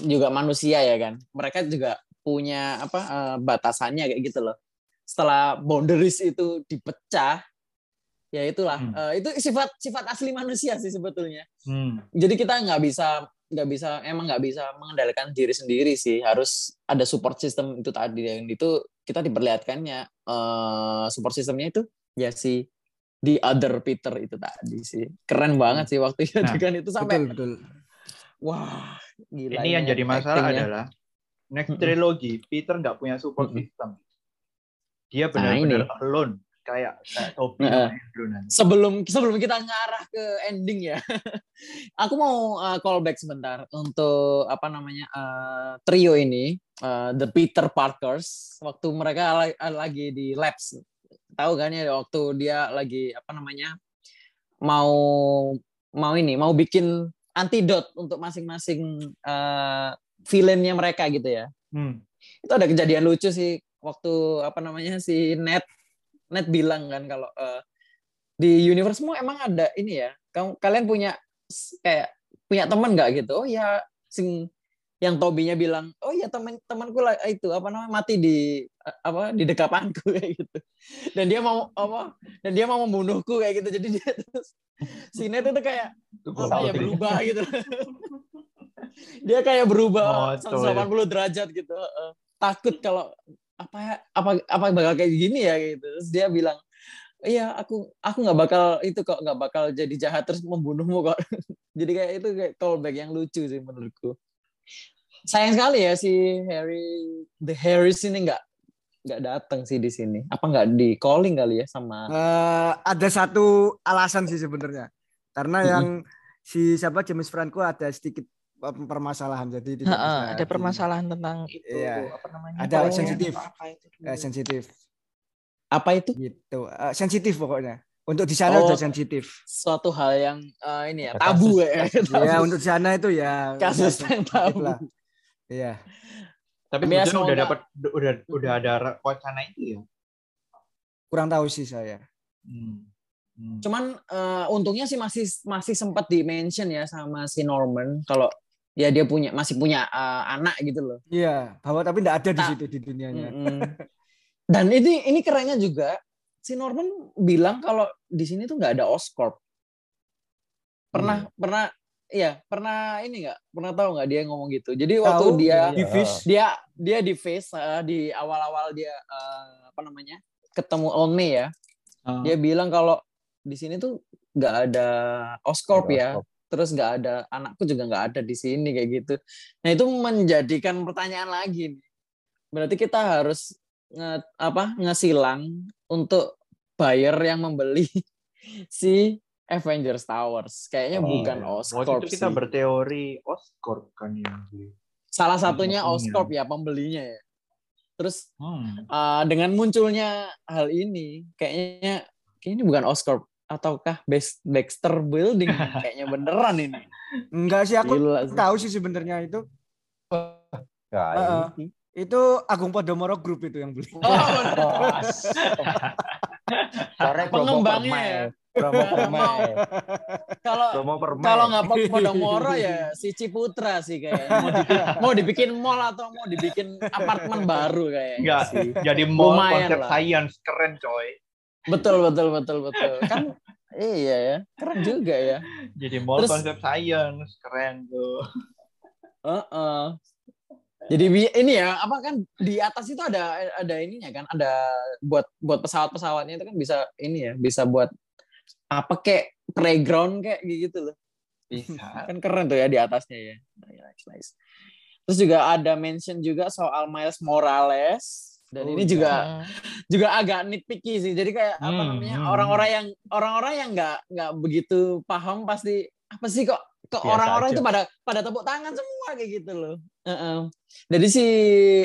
juga manusia ya kan. Mereka juga punya apa eh, batasannya kayak gitu loh. Setelah boundaries itu dipecah ya itulah. Hmm. Eh, itu sifat sifat asli manusia sih sebetulnya. Hmm. jadi kita nggak bisa nggak bisa emang nggak bisa mengendalikan diri sendiri sih. Harus ada support system itu tadi. Yang itu kita diperlihatkannya eh support systemnya itu ya si the other Peter itu tadi sih keren banget sih waktu itu Nah, adegan itu sampai betul, betul. wah gila Ini yang jadi masalah actingnya. adalah next trilogy Peter nggak punya support Mm-mm. system. Dia Nah, benar-benar alone kayak Toby Andrew nanti. sebelum sebelum kita ngarah ke ending ya aku mau uh, callback sebentar untuk apa namanya uh, trio ini uh, the Peter Parkers waktu mereka la- lagi di labs tahu kan ya waktu dia lagi apa namanya mau mau ini mau bikin antidot untuk masing-masing uh, villainnya mereka gitu ya Hmm. itu ada kejadian lucu sih waktu apa namanya si Ned Ned bilang kan kalau eh, di universe-mu emang ada ini ya kamu kalian punya kayak punya teman nggak gitu oh ya sing yang Tobinya bilang oh ya teman temanku lah itu apa namanya mati di eh, apa di dekapanku kayak gitu. Dan dia mau apa dan dia mau membunuhku kayak gitu. Jadi dia terus si Ned itu kayak apa ya berubah gitu. Dia kayak berubah Moto 180 derajat gitu. Takut kalau apa ya apa apa bakal kayak gini ya gitu. Terus dia bilang iya aku aku nggak bakal itu kok nggak bakal jadi jahat terus membunuhmu kok. Jadi kayak itu kayak callback yang lucu sih menurutku sayang sekali ya si Harry the Harris ini nggak nggak datang sih di sini apa nggak di calling kali ya sama Eh, ada satu alasan sih sebenarnya. Karena yang si siapa James Franco ada sedikit eh, permasalahan jadi tidak bisa ada di- permasalahan tentang itu Iya. apa namanya? Ada sensitif. apa itu eh, sensitif apa itu gitu. Eh, sensitif pokoknya. Untuk di sana Oh. udah sensitif. suatu hal yang eh, ini ya tabu kasus. ya Ya untuk di sana itu ya kasus udah yang tabu lah. Iya. Tapi sebetulnya udah dapat udah udah ada wacana itu ya. Kurang tahu sih saya. Hmm. Hmm. Cuman eh, untungnya sih masih masih sempat di mention ya sama si Norman kalau ya dia punya masih punya eh, anak gitu loh. Iya, bahwa tapi tidak ada di situ di dunianya. Mm-mm. Dan ini ini kerennya juga si Norman bilang kalau di sini tuh nggak ada Oscorp. Pernah pernah iya pernah ini nggak pernah tahu nggak dia ngomong gitu. Jadi waktu Tahu, dia di Fish. dia dia di face eh, di awal-awal dia eh, apa namanya ketemu Olme ya Ah. dia bilang kalau di sini tuh nggak ada Oscorp ya Oscorp. terus nggak ada anakku juga nggak ada di sini kayak gitu nah itu menjadikan pertanyaan lagi nih. berarti kita harus nge, apa ngesilang untuk buyer yang membeli si Avengers Towers kayaknya Oh, bukan iya. Waktu Oscorp itu kita sih. berteori Oscorp kan yang beli. salah satunya. Oscorp ya pembelinya ya Terus Hmm. uh, dengan munculnya hal ini, kayaknya kayaknya ini bukan Oscorp ataukah Baxter Building kayaknya beneran ini. Enggak sih aku Gila sih. tahu sih sebenarnya itu. Ya, Heeh. ini. Itu Agung Podomoro Group itu yang beli. Oh, Sore promo Pengembangnya ya? Promo permen. kalau kalau nggak Podomoro ya si Ciputra sih kayaknya mau dibikin, mau dibikin mall atau mau dibikin apartemen baru kayaknya Enggak, sih. jadi mall Lumayan konsep lah. science keren coy. Betul betul betul betul. Kan iya ya, keren juga ya. Jadi mall Terus- konsep science keren tuh. Heeh. Jadi bi- ini ya, apa kan di atas itu ada ada ininya kan, ada buat buat pesawat-pesawatnya itu kan bisa ini ya, bisa buat apa kayak playground kayak gitu loh. Bisa. Kan keren tuh ya di atasnya ya. Nice, nice. Terus juga ada mention juga soal Miles Morales dan Oh, ini juga juga agak nitpicky sih. Jadi kayak apa Hmm, namanya hmm, orang-orang yang orang-orang yang nggak nggak begitu paham pasti apa sih kok Biasa orang-orang itu pada pada tepuk tangan semua kayak gitu loh. Heeh. Jadi si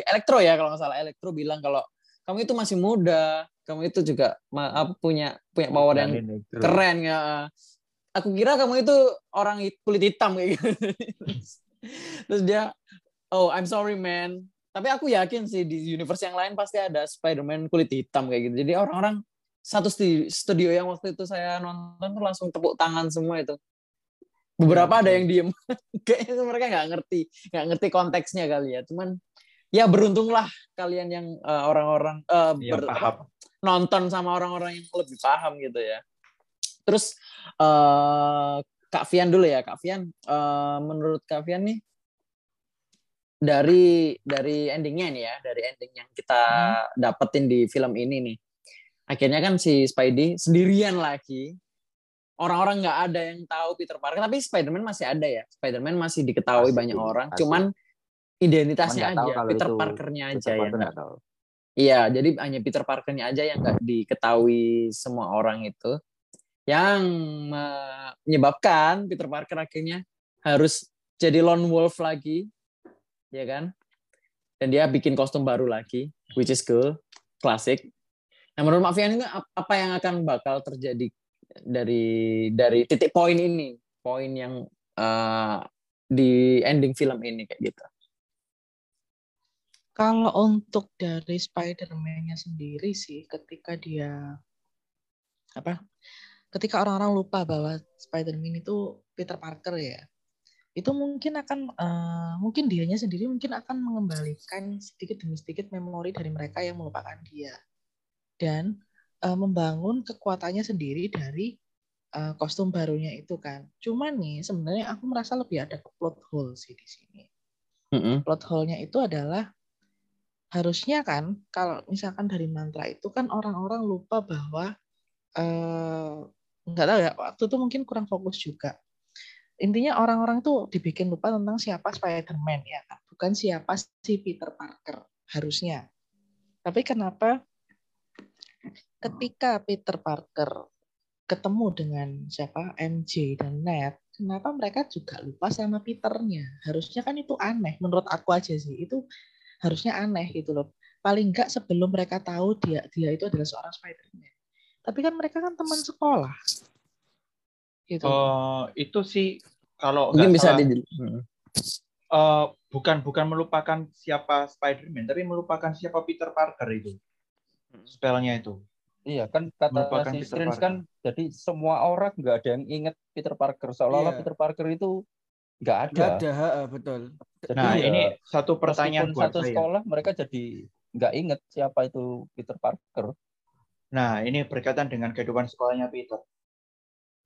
Elektro ya kalau nggak salah Elektro bilang kalau kamu itu masih muda, kamu itu juga punya punya power yang keren ya. Aku kira kamu itu orang kulit hitam kayak gitu. Terus dia, oh I'm sorry man. Tapi aku yakin sih di universe yang lain pasti ada Spider-Man kulit hitam kayak gitu. Jadi orang-orang satu stu- studio yang waktu itu saya nonton tuh langsung tepuk tangan semua itu. Beberapa ada yang diem. Kayaknya mereka nggak ngerti, nggak ngerti konteksnya kali ya. Cuman ya beruntunglah kalian yang eh, orang-orang eh, Iya, ber- paham. Nonton sama orang-orang yang lebih paham gitu ya. Terus eh Kak Fian dulu ya, Kak Fian. eh, menurut Kak Fian nih dari dari endingnya nih ya, dari ending yang kita dapetin di film ini nih. Akhirnya kan si Spidey sendirian lagi. Orang-orang nggak ada yang tahu Peter Parker, tapi Spider-Man masih ada ya. Spider-man masih diketahui Masih, banyak orang, masih. cuman identitasnya Cuman tahu aja, Peter Parkernya Peter aja yang Parker nggak tahu. Iya, jadi hanya Peter Parkernya aja yang nggak diketahui semua orang itu, yang menyebabkan Peter Parker akhirnya harus jadi lone wolf lagi, ya kan? Dan dia bikin kostum baru lagi, which is cool, klasik. Nah, menurut Mak Fian ini ap- apa yang akan bakal terjadi dari dari titik poin ini, poin yang eh, di ending film ini kayak gitu. Kalau untuk dari Spider-Man-nya sendiri sih, ketika dia apa? Ketika orang-orang lupa bahwa Spider-Man itu Peter Parker ya, itu mungkin akan eh, mungkin dianya sendiri mungkin akan mengembalikan sedikit demi sedikit memori dari mereka yang melupakan dia dan eh, membangun kekuatannya sendiri dari eh, kostum barunya itu kan. Cuman nih sebenarnya aku merasa lebih ada plot hole sih di sini Mm-mm. plot hole-nya itu adalah harusnya kan kalau misalkan dari mantra itu kan orang-orang lupa bahwa eh nggak tahu ya waktu itu mungkin kurang fokus juga. Intinya orang-orang tuh dibikin lupa tentang siapa Spider-Man ya kan? Bukan siapa si Peter Parker harusnya. Tapi kenapa ketika Peter Parker ketemu dengan siapa MJ dan Ned kenapa mereka juga lupa sama Peternya? Harusnya kan itu aneh menurut aku aja sih. Itu harusnya aneh gitu loh. Paling enggak sebelum mereka tahu dia dia itu adalah seorang Spider-Man. Tapi kan mereka kan teman sekolah. Gitu. Eh, itu sih kalau Mungkin bisa salah, di eh, bukan bukan melupakan siapa Spider-Man, tapi melupakan siapa Peter Parker itu. Spellnya itu. Iya kan kata Merupakan si Strange kan jadi semua orang nggak ada yang inget Peter Parker. Seolah-olah Iya. Peter Parker itu nggak ada. Nggak ada, ha, betul. Jadi Nah, ya, ini satu pertanyaan satu saya. sekolah mereka jadi nggak inget siapa itu Peter Parker. Nah, ini berkaitan dengan kehidupan sekolahnya Peter.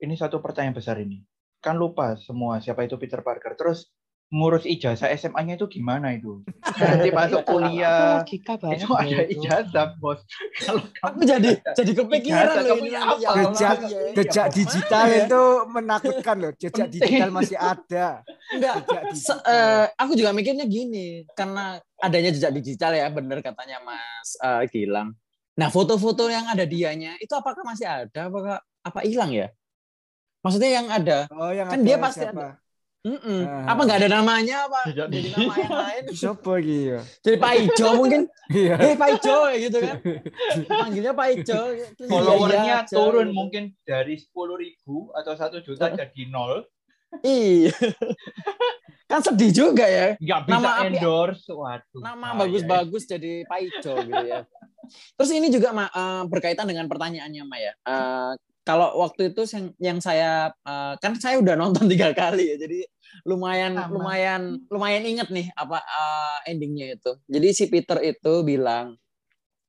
Ini satu pertanyaan besar ini. Kan lupa semua siapa itu Peter Parker. Terus ngurus ijazah SMA-nya itu gimana itu? Nanti masuk kuliah logika itu ada itu. ijazah, Bos. Kalau Aku jadi jadi kepikiran loh ini nanti apa? ya. Jejak, Iya, iya. jejak digital ya? itu menakutkan loh. Jejak digital masih ada. Enggak. Eh, aku juga mikirnya gini, karena adanya jejak digital ya, bener katanya Mas eh, Gilang. Nah, foto-foto yang ada dianya itu apakah masih ada? Apakah apa hilang ya? Maksudnya yang ada Oh, yang kan ada dia pasti siapa? Mm-mm. Ah. Apa nggak ada namanya apa? Jadi di- nama yang lain. Siapa ya? Jadi Pak Ijo mungkin. Iya. Eh Pak Ijo gitu kan. Panggilnya Pak Ijo. Followernya iya turun gitu. mungkin dari 10.000 atau satu juta jadi nol Iya. kan sedih juga ya. nggak bisa Nama api- endorse waduh Nama bagus-bagus jadi Pak Ijo gitu ya. Terus ini juga eh, berkaitan dengan pertanyaannya Maya. Eh, kalau waktu itu yang, yang saya eh, kan saya udah nonton tiga kali ya, jadi lumayan Sama. lumayan lumayan inget nih apa eh, endingnya itu. Jadi si Peter itu bilang,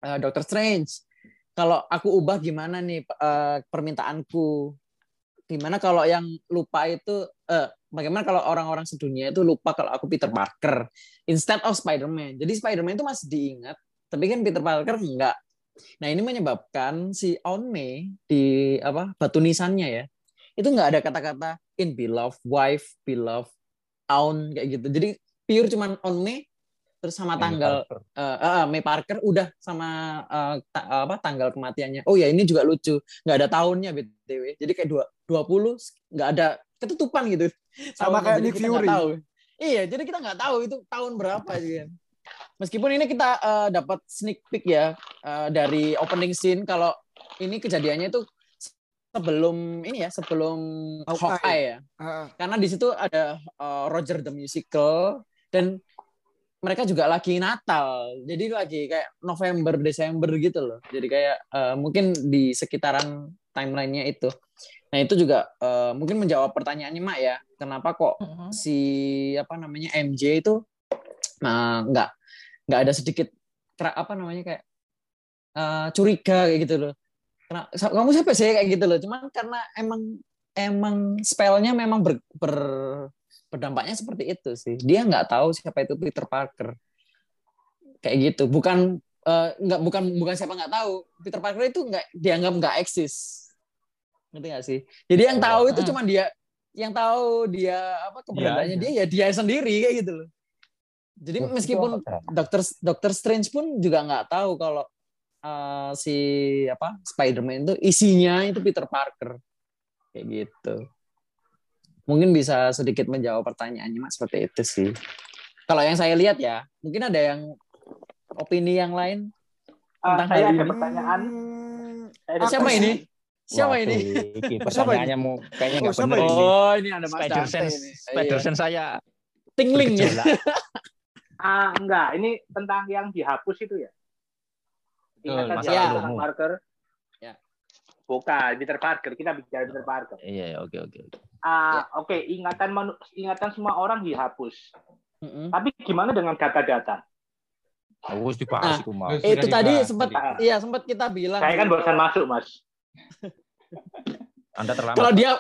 eh, Doctor Strange, kalau aku ubah gimana nih eh, permintaanku? Gimana kalau yang lupa itu, eh, bagaimana kalau orang-orang sedunia itu lupa kalau aku Peter Parker instead of Spider-Man. Jadi Spider-Man itu masih diingat, tapi kan Peter Parker enggak. Nah ini menyebabkan si May di apa batu nisannya ya itu nggak ada kata-kata in beloved wife, beloved Aunt kayak gitu. Jadi pure cuman May terus sama tanggal eh, eh, May Parker udah sama eh, ta- apa tanggal kematiannya. Oh ya ini juga lucu nggak ada tahunnya btw. Jadi kayak dua 20 nggak ada ketutupan gitu. Sama Tahunnya. kayak Nick Fury. Iya jadi kita nggak tahu itu tahun berapa gitu kan. Meskipun ini kita eh, dapat sneak peek ya eh, dari opening scene kalau ini kejadiannya itu sebelum ini ya sebelum Hawkeye. Hawkeye ya Heeh. karena di situ ada uh, Roger the Musical dan mereka juga lagi Natal jadi lagi kayak November Desember gitu loh jadi kayak uh, mungkin di sekitaran timelinenya itu nah itu juga uh, mungkin menjawab pertanyaannya Mak ya kenapa kok Mm-mm. si apa namanya MJ itu uh, nggak ada sedikit apa namanya kayak uh, curiga kayak gitu loh. Kena- kamu siapa sih kayak gitu loh. Cuman karena emang emang spellnya memang ber, ber- berdampaknya seperti itu sih. Dia nggak tahu siapa itu Peter Parker. Kayak gitu. Bukan eh, nggak bukan bukan siapa nggak tahu. Peter Parker itu nggak dianggap nggak eksis. Ngerti nggak sih? Jadi yang tahu itu Hmm. cuma dia yang tahu dia apa keberadaannya Iya, dia ya dia sendiri kayak gitu loh jadi Wah, itu meskipun dokter dokter Strange pun juga nggak tahu kalau eh, si apa Spider-Man itu isinya itu Peter Parker kayak gitu mungkin bisa sedikit menjawab pertanyaannya mas seperti itu sih kalau yang saya lihat ya mungkin ada yang opini yang lain Ah, Tentang saya hal ada ini. pertanyaan. Hmm, ada siapa ini siapa Waduh, ini ini pertanyaannya mau kayaknya Oh, nggak ini? ini. oh ini ada mas Spider sense, ini. Spider Iya. sense saya tingling ya. Ah, enggak, ini tentang yang dihapus itu ya. Ingatan Betul, yang Mas Peter Almu. Parker. Ya. Bukan Peter Parker, kita bicara Peter Parker. Iya, iya, oke, oke. oke. Ah, oke, ingatan manu- ingatan semua orang dihapus. Mm-mm. Tapi gimana dengan data-data? Harus dibahas Nah, itu. Sudah itu tadi sempat iya sempat kita bilang Saya kan barusan masuk, Mas. Anda terlambat. kalau dia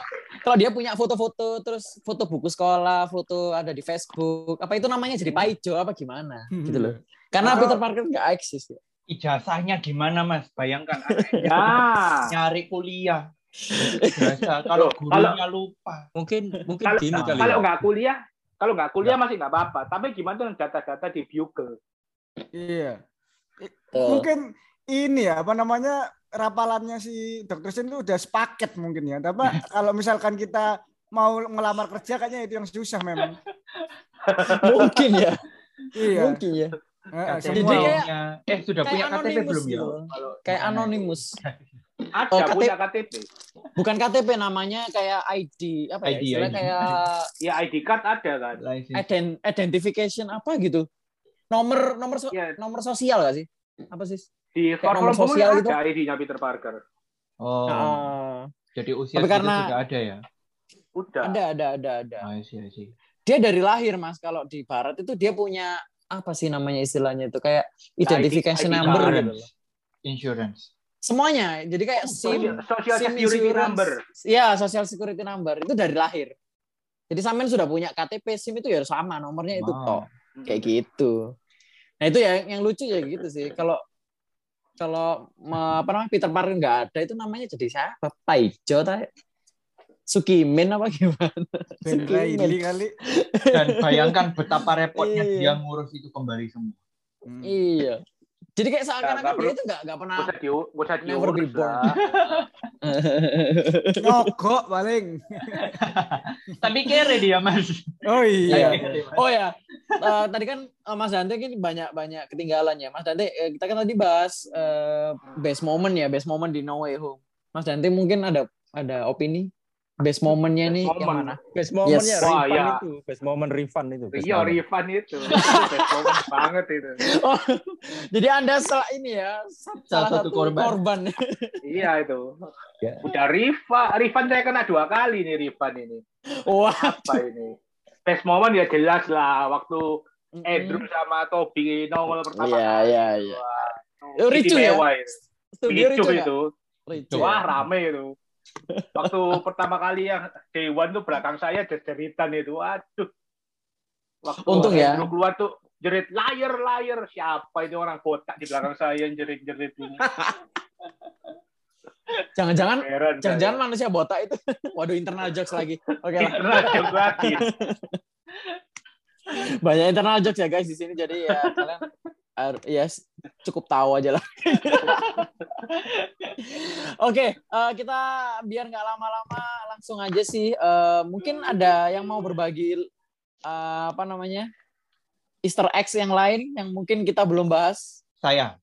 kalau dia punya foto-foto terus foto buku sekolah foto ada di Facebook apa itu namanya jadi paijo apa gimana Hmm. gitu loh karena Atau- Peter Parker nggak eksis ya ijazahnya gimana mas bayangkan Ya. nyari kuliah ijazah kalau gurunya lupa mungkin mungkin Kalau gini kali kalau ya. nggak kuliah, kalau nggak kuliah masih nggak apa-apa. Tapi gimana dengan data-data di Bugle? Iya. Mungkin ini ya apa namanya rapalannya si Dokter Strange itu udah sepaket mungkin ya. Tapi kalau misalkan kita mau ngelamar kerja kayaknya itu yang susah memang. mungkin ya Iya. mungkin ya Jadi kayak- eh sudah kayak punya KTP belum ya gitu. Kalau kayak anonimus Ada Oh, KTP. punya KTP. bukan KTP namanya kayak ID apa ya ID, istilahnya ID. kayak Ya ID card ada kan. Ident- identification apa gitu nomor nomor so- Ya, nomor sosial gak sih apa sih di Kayak nomor form sosial ada. ID-nya Peter Parker. oh Ah, jadi usia Tapi karena- sudah ada ya Udah. ada ada ada ada Ah, I see, I see. dia dari lahir mas kalau di barat itu dia punya apa sih namanya istilahnya itu kayak identification ID number card. gitu loh. insurance semuanya jadi kayak SIM Social, social SIM security insurance. number. ya social security number itu dari lahir jadi sampean sudah punya KTP SIM itu ya sama nomornya itu Wow. tok kayak gitu nah itu ya yang lucu ya gitu sih kalau kalau apa namanya Peter Parker nggak ada itu namanya jadi siapa Paijo ta Sukimin apa gimana Ben Reilly kali. dan bayangkan betapa repotnya Iya. dia ngurus itu kembali semua Hmm. iya Jadi kayak seakan-akan dia perlu- itu nggak nggak pernah Gak usah di gak usah Never be diurus born. Nyogok paling. Tapi kere dia mas. Oh iya. Oh ya, eh, tadi kan eh, Mas Dante ini banyak-banyak ketinggalan ya. Mas Dante, eh, kita kan tadi bahas eh, best moment ya, best moment di No Way Home. Mas Dante mungkin ada ada opini best momennya nih Best yang moment. mana? Best momentnya Yes. Wah, Rifan iya. itu, best moment Rifan itu. best Iya, moment. Rifan itu. Itu best moment banget itu. Oh, jadi Anda salah ini ya, salah, Salah satu satu korban. korban. Iya itu. Ya. Udah Rifan, Rifan saya kena dua kali nih Rifan ini. Wah. Apa ini? Best moment ya jelas lah waktu Mm-mm. Andrew sama Toby nongol pertama Iya, kali. iya, iya. Oh, ricu ya? itu. Studio Ricu itu ya? itu. Ricu Wah, ya? rame itu. Waktu pertama kali yang Dewan tuh belakang saya jeritan itu. Waduh. Waktu Untung ya. Keluar tuh jerit liar liar siapa ini orang botak di belakang saya yang jerit-jerit ini. Jangan-jangan jangan-jangan manusia botak itu. Waduh, internal jokes lagi. Oke lah. Karena jam lagi. Banyak internal jokes ya guys di sini jadi ya kalian ya s- cukup tahu aja lah. Oke, eh, kita biar nggak lama-lama langsung aja sih. Eh, mungkin ada yang mau berbagi eh, apa namanya Easter eggs yang lain yang mungkin kita belum bahas. Saya.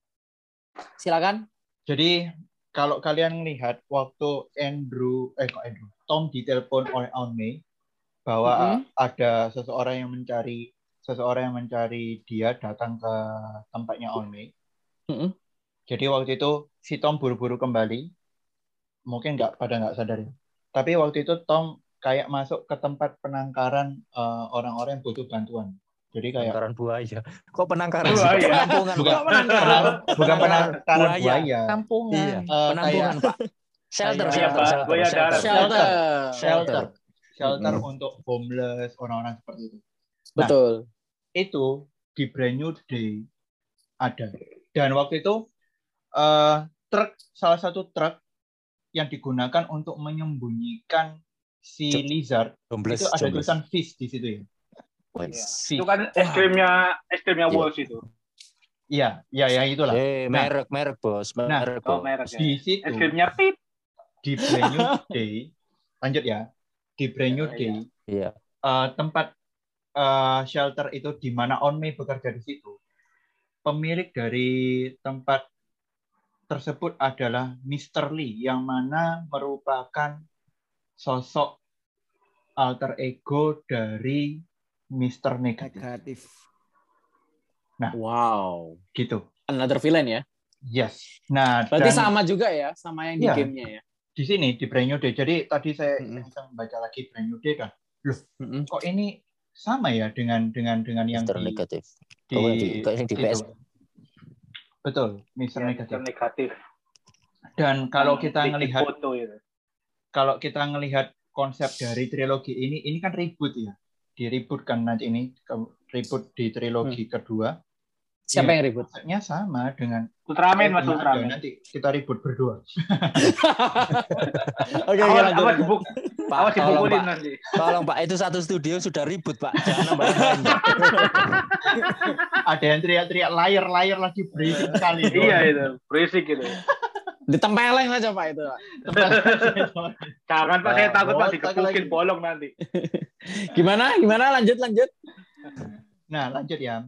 Silakan. Jadi kalau kalian lihat waktu Andrew, eh kok Andrew, Tom ditelepon oleh Aunt May bahwa Mhm. ada seseorang yang mencari seseorang yang mencari dia datang ke tempatnya May. Mhm. Jadi waktu itu si Tom buru-buru kembali, mungkin nggak pada nggak sadar. ya. Tapi waktu itu Tom kayak masuk ke tempat penangkaran eh, orang-orang yang butuh bantuan. Jadi kayak Penangkaran buaya. Kok penangkaran? Buaya. sih? Penampungan. Bukan. Kok penangkaran? bukan penangkaran Buaya. buaya, Kampungan. Iya. Eh, Penampungan, Pak. Shelter, Kayak- shelter, Iya, shelter, buaya shelter. darat. Shelter. shelter, shelter Mm-mm. untuk homeless orang-orang seperti itu. Betul. Itu di Brand New Day ada. Dan waktu itu eh, truk salah satu truk yang digunakan untuk menyembunyikan si lizard Jomblos, itu ada jomblos. tulisan fish di situ ya. Wes. Itu kan es krimnya es krimnya Iya. Walls itu. Iya, iya, ya itulah. Eh, Nah. merek, merek, bos. Nah. Merek, Oh, bos. merek ya. Di situ Es krimnya pip. di Brand New Day, lanjut ya. Di Brand New Iya, Day Iya. eh, tempat eh, shelter itu di mana On May bekerja di situ. Pemilik dari tempat tersebut adalah Mr. Lee yang mana merupakan sosok alter ego dari Mr. Negatif Negatif. Wow. gitu. Another villain ya. Yes. Nah, Berarti dan sama juga ya sama yang di Iya. gamenya ya. di sini di Brand New Day. Jadi tadi saya Mm-mm. bisa membaca lagi Brand New Day kan. Mm-mm. Kok ini sama ya dengan dengan dengan yang Mr. di, Negatif. di, Oh, yang di, kayak yang di itu. PS. Betul, Mr. Ya, Negatif. negatif. Dan kalau kita ngelihat foto itu. kalau kita ngelihat konsep dari trilogi ini, ini kan reboot ya, di reboot kan nanti ini reboot di trilogi kedua. Siapa Iya. yang ribut? Konsepnya sama dengan Ultraman Mas Ultraman. nanti kita ribut berdua. Oke, lanjut. awas dibuk, Pak, awas tolong, Pak. nanti. Tolong, Pak. Itu satu studio sudah ribut, Pak. Jangan. Ada yang teriak-teriak layar-layar lagi berisik sekali. Iya itu, berisik gitu. Ditempeleng aja Pak itu. Jangan Pak, saya Ah, takut Pak dikepukin bolong nanti. Gimana? Gimana? Lanjut, lanjut. Nah, lanjut ya.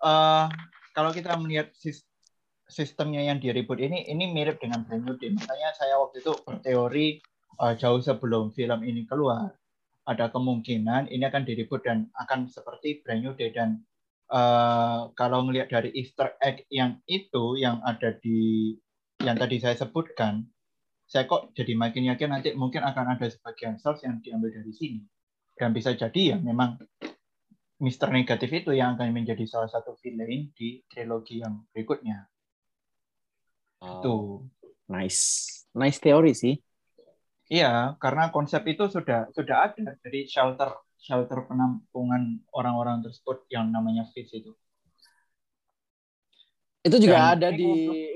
Eh, kalau kita melihat sis- sistemnya yang di reboot ini, ini mirip dengan Brand New Day. Makanya saya waktu itu berteori eh, jauh sebelum film ini keluar, ada kemungkinan ini akan di reboot dan akan seperti Brand New Day. Dan eh, kalau ngelihat dari Easter egg yang itu, yang ada di yang tadi saya sebutkan, saya kok jadi makin yakin nanti mungkin akan ada sebagian source yang diambil dari sini. Dan bisa jadi ya memang Mister Negatif itu yang akan menjadi salah satu villain di trilogi yang berikutnya. Itu. Nice. Nice teori sih. Iya, karena konsep itu sudah sudah ada dari shelter shelter penampungan orang-orang tersebut yang namanya Fish itu. Itu juga Dan- ada di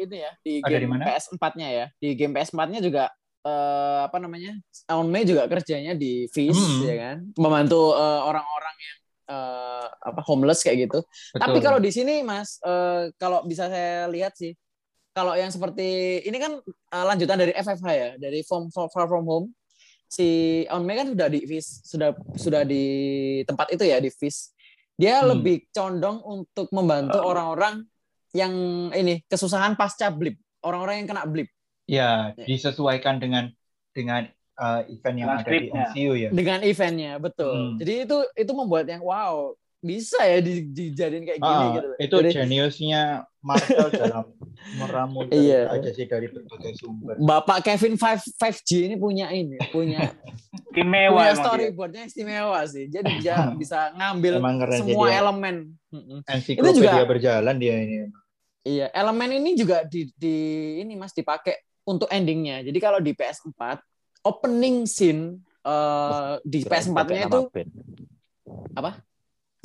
ini ya, di Ada di game mana? PS4-nya ya. Di game PS4-nya juga eh, apa namanya? On May juga kerjanya di Fish Hmm. ya kan. Membantu eh, orang-orang yang eh, apa homeless kayak gitu. Tapi Betul. kalau di sini Mas, eh, kalau bisa saya lihat sih, kalau yang seperti ini kan eh, lanjutan dari FFH ya, dari From Far Far From Home. Si On May kan sudah di FIS, sudah sudah di tempat itu ya di FIS. Dia Hmm. lebih condong untuk membantu orang-orang yang ini kesusahan pasca blip, orang-orang yang kena blip ya disesuaikan dengan dengan uh, event yang Dengan ada di. MCU ya. dengan eventnya, betul. Hmm. Jadi itu itu membuat yang wow bisa ya di- dijadiin kayak gini Ah, gitu. itu Jadi- jeniusnya Marvel dalam meramu Iya. aja sih dari berbagai sumber. Bapak Kevin 5 5G ini punya ini, punya Istimewa punya dia. storyboardnya istimewa sih. Jadi dia bisa ngambil semua dia. elemen. Ensiklopedia juga- berjalan dia ini. Iya, elemen ini juga di, di ini Mas dipakai untuk endingnya. Jadi kalau di PS4 opening scene eh, di Kirain PS4-nya pakai itu. Apa?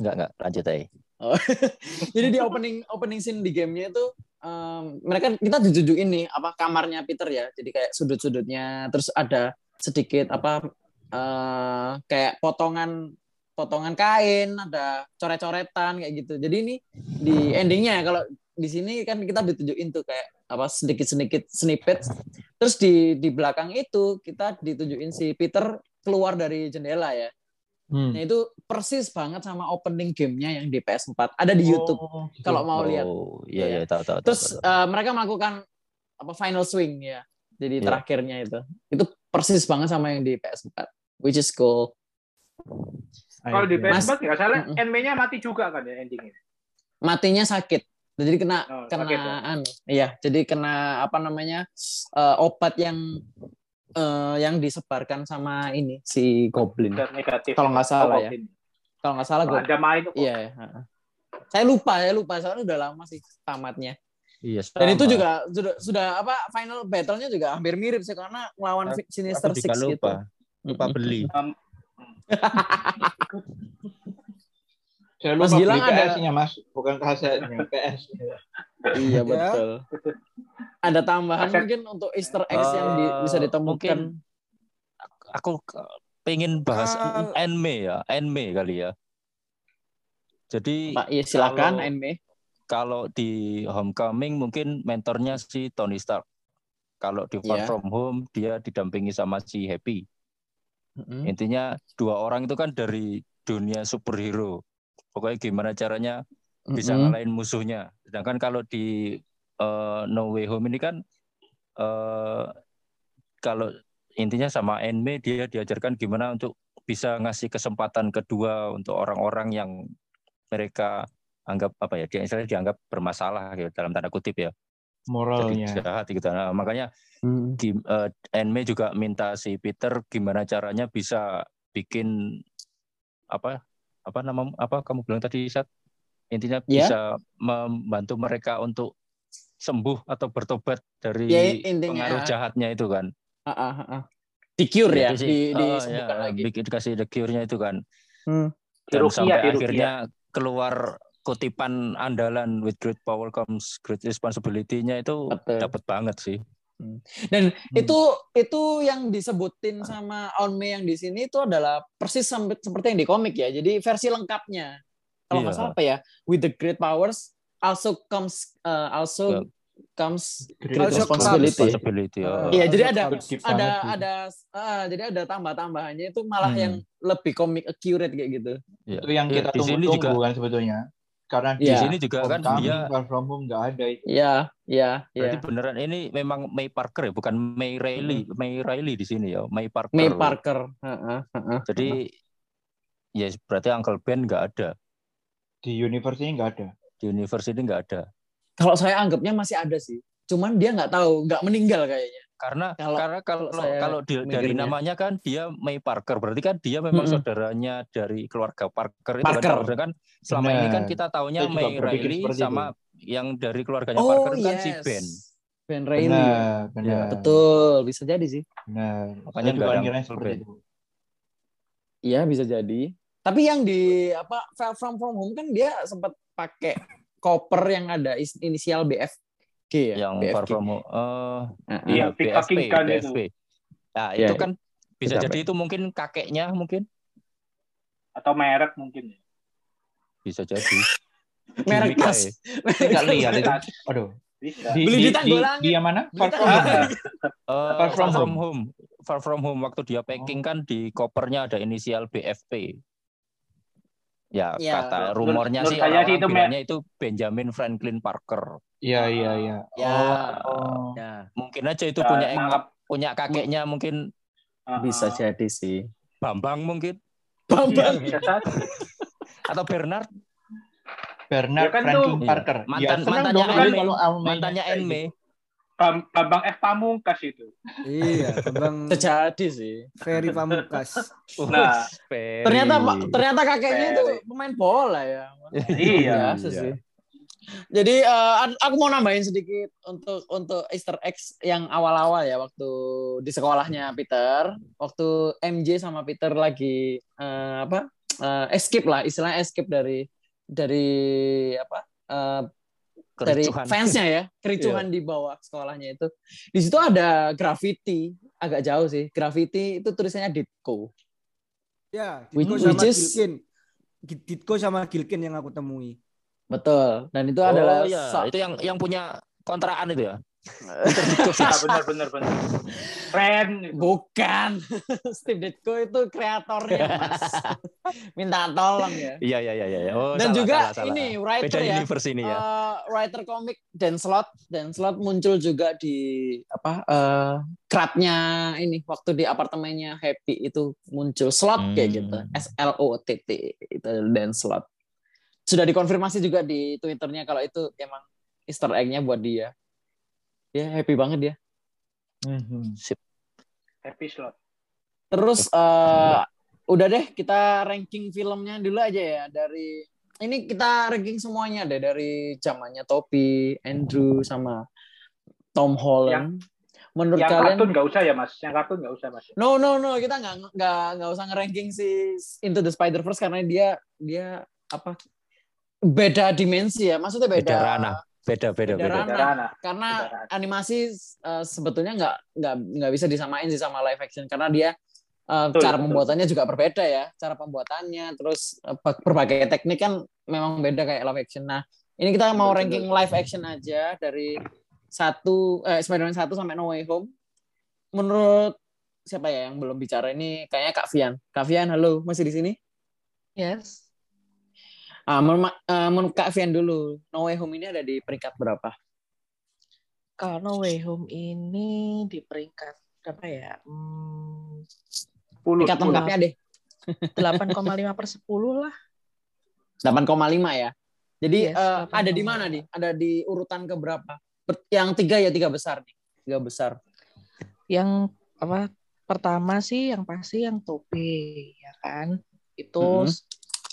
Enggak, enggak. Lanjut aja. Oh. Jadi di opening opening scene di gamenya itu em, mereka kita ditunjukin nih apa kamarnya Peter ya. Jadi kayak sudut-sudutnya terus ada sedikit apa eh, kayak potongan potongan kain, ada coret-coretan kayak gitu. Jadi ini di endingnya kalau di sini kan kita ditunjukin tuh kayak apa sedikit-sedikit snippet. Terus di di belakang itu kita ditunjukin si Peter keluar dari jendela ya. Hmm. Nah itu persis banget sama opening gamenya yang di PS4. Ada di YouTube Oh, gitu. kalau mau lihat. Oh, iya Iya. iya tahu tahu. tahu, Terus tahu. eh, mereka melakukan apa final swing ya. Jadi Iya. terakhirnya itu. Itu persis banget sama yang di PS4. Which is cool. Kalau di Mas- PS4 nggak salah, Mm-mm. endingnya mati juga kan ya endingnya. Matinya sakit. Jadi kena Oh, kena ya? anu, iya, jadi kena apa namanya? eh, obat yang eh, yang disebarkan sama ini si Goblin. Dan negatif. Kalau nggak salah ya. Goblin. Kalau nggak salah gue. Ada main kok. Iya, ya, heeh. Saya lupa, saya lupa soalnya udah lama sih tamatnya. Iya. Dan itu juga sudah sudah apa final battle-nya juga hampir mirip sih karena melawan Aku- Sinister Aku Six juga gitu. lupa. Lupa Mm-mm. Saya Mas lupa Gilang beli ada- PS-nya Mas, bukan kasetnya PS. Iya Ya. betul. Ada tambahan Aset- mungkin untuk Easter eggs yang di- bisa Eh, ditemukan. mungkin Aku ke- pengen bahas Kal- anime ya, anime kali ya. Jadi Pak, iya silakan kalau- anime. kalau di Homecoming mungkin mentornya si Tony Stark. Kalau di Far Iya. From Home dia didampingi sama si Happy. Mm-mm. Intinya dua orang itu kan dari dunia superhero. Pokoknya gimana caranya bisa Mm-mm. ngalahin musuhnya. Sedangkan kalau di eh, No Way Home ini kan eh kalau intinya sama anime dia diajarkan gimana untuk bisa ngasih kesempatan kedua untuk orang-orang yang mereka anggap apa ya, dia dianggap bermasalah gitu dalam tanda kutip ya. Jadi Moralnya. jahat gitu. Nah, makanya Mm. di eh, anime juga minta si Peter gimana caranya bisa bikin apa apa nama apa kamu bilang tadi saat intinya Ya. bisa membantu mereka untuk sembuh atau bertobat dari Ya, intinya. pengaruh jahatnya itu kan. Ah, ah, ah, ah. Di cure ya, Jadi sih, di oh, disembuhkan ya, lagi. bikin dikasih the cure-nya itu kan. Hmm. Dan Diruqyah, sampai diruqyah. akhirnya keluar kutipan andalan with great power comes great responsibility-nya itu dapat banget sih. Dan Hmm. itu itu yang disebutin sama Onme yang di sini itu adalah persis sampai- seperti yang di komik ya. Jadi versi lengkapnya. Kalau nggak Iya. salah apa ya? With the great powers also comes uh, also Ya. comes Great great Also responsibility. Responsibility, oh. Iya, jadi ada Good deep ada banget sih. ada ah, jadi ada tambah-tambahannya itu malah Hmm. yang lebih komik accurate kayak gitu. Iya. Itu yang Iya, kita tunggu-tunggu juga kan sebetulnya. Karena Iya. di di sini juga kan dia From Home nggak ada itu. Iya, iya, iya. berarti beneran ini memang May Parker ya, bukan May Riley, May Riley di sini ya, May Parker. May Parker. Heeh, heeh. Jadi ya berarti Uncle Ben nggak ada Di universe ini nggak ada. di universe ini nggak ada. Kalau saya anggapnya masih ada sih. Cuman dia nggak tahu, nggak meninggal kayaknya. Karena Kalau- karena kalau kalau di- dari mikirnya. namanya kan dia May Parker, berarti kan dia memang Mm-mm. saudaranya dari keluarga Parker itu Parker. kan. Sedangkan selama ini kan kita taunya juga May Riley sama yang dari keluarganya Oh, Parker itu kan si yes. Ben. Ben Reilly. Benar, benar. Iya, Betul, bisa jadi sih. Benar. Makanya juga Uncle seperti itu. Iya, bisa jadi. Tapi yang di apa Far From From Home kan dia sempat pakai koper yang ada is- inisial BFG ya. yang BFG. Far From Home. Eh, Heeh. Iya, BFP, Fucking Gun itu. BFP. Nah, Iya, itu kan bisa Bisa jadi itu mungkin kakeknya mungkin. Atau merek mungkin. ya. bisa jadi. Merek tas. aja. Nggak lihat itu. Tas. Aduh. Bisa. Di, Beli di, di di, Tanggulangin. di yang mana? Far from. Home. Eh, Far from from home. home. Far from home waktu dia packing kan di kopernya ada inisial BFP. Ya, Ya, kata rumornya menurut sih saya orang sih itu bilangnya itu Benjamin Franklin Parker. Iya, iya, iya. Ya. Oh. Ya, mungkin aja itu Ya, punya nangkap. punya kakeknya mungkin Ah, Bisa jadi sih. Bambang mungkin Bambang. Bisa saja. atau Bernard Bernard Ya kan Franklin tuh- Parker. Mantan- ya, senang mantannya dong kan Enme. kalau mantannya Enme. Bam- Bambang F Pamungkas itu. Iya, Bambang Terjadi sih. Ferry Pamungkas. Nah. Ferry. Ternyata ternyata kakeknya itu pemain bola ya. Iya. Iya. sih. Jadi ad- aku mau nambahin sedikit untuk untuk Easter eggs yang awal-awal ya waktu di sekolahnya Peter, waktu MJ sama Peter lagi eh, apa eh, escape lah, istilahnya escape dari dari apa dari fansnya ya, kericuhan di bawah sekolahnya itu. Di situ ada graffiti, agak jauh sih. Graffiti itu tulisannya Ditko. Ya, Which- Ditko sama which is- Gilkin. Ditko sama Gilkin yang aku temui. Betul. Dan itu Oh, adalah iya. sa- itu yang yang punya kontrakan itu ya. Ya, benar benar benar. Keren. itu. Bukan. Steve Ditko itu kreatornya, Mas. Minta tolong ya. Iya iya iya iya. Oh, Dan salah, juga salah, salah. ini beda writer ya. universe ini ya. eh, writer komik Dan Slot, Dan Slot muncul juga di apa eh crowd-nya ini waktu di apartemennya Happy itu muncul slot kayak Hmm. gitu. S L O T T itu Dan Slot. Sudah dikonfirmasi juga di Twitternya kalau itu emang Easter egg-nya buat dia. Ya happy banget dia. Mhm. Happy slot. Terus eh udah deh kita ranking filmnya dulu aja ya dari ini kita ranking semuanya deh dari zamannya Topi, Andrew sama Tom Holland. Menurut Yang kalian kartun nggak usah ya mas. Yang kartun nggak usah mas. No no no kita nggak nggak nggak usah ngeranking si Into the Spider Verse karena dia dia apa beda dimensi ya maksudnya beda, Beda ranah. Beda beda Beda beda. ranah. Karena Beda animasi eh, sebetulnya nggak nggak nggak bisa disamain sih sama live action. Karena dia eh, Betul, cara betul. pembuatannya juga berbeda ya. Cara pembuatannya terus ber- berbagai teknik kan memang beda kayak live action. Nah ini kita mau Betul, ranking live action aja dari satu eh, Spider-Man 1 sampai No Way Home. Menurut siapa ya yang belum bicara ini? Kayaknya Kak Vian. Kak Vian halo. Masih di sini? Yes. Ah menurut, eh, menurut Kak Vian dulu No Way Home ini ada di peringkat berapa Kalau No Way Home ini di peringkat berapa ya? Hmm, peringkat lengkapnya deh 8,5 per 10 lah. 8,5 ya. Jadi Yes, eh, 8,5. ada di mana nih? Ada di urutan ke berapa? Yang tiga ya tiga besar nih. Tiga besar. Yang apa? Pertama sih yang pasti yang topi ya kan. Itu Mhm.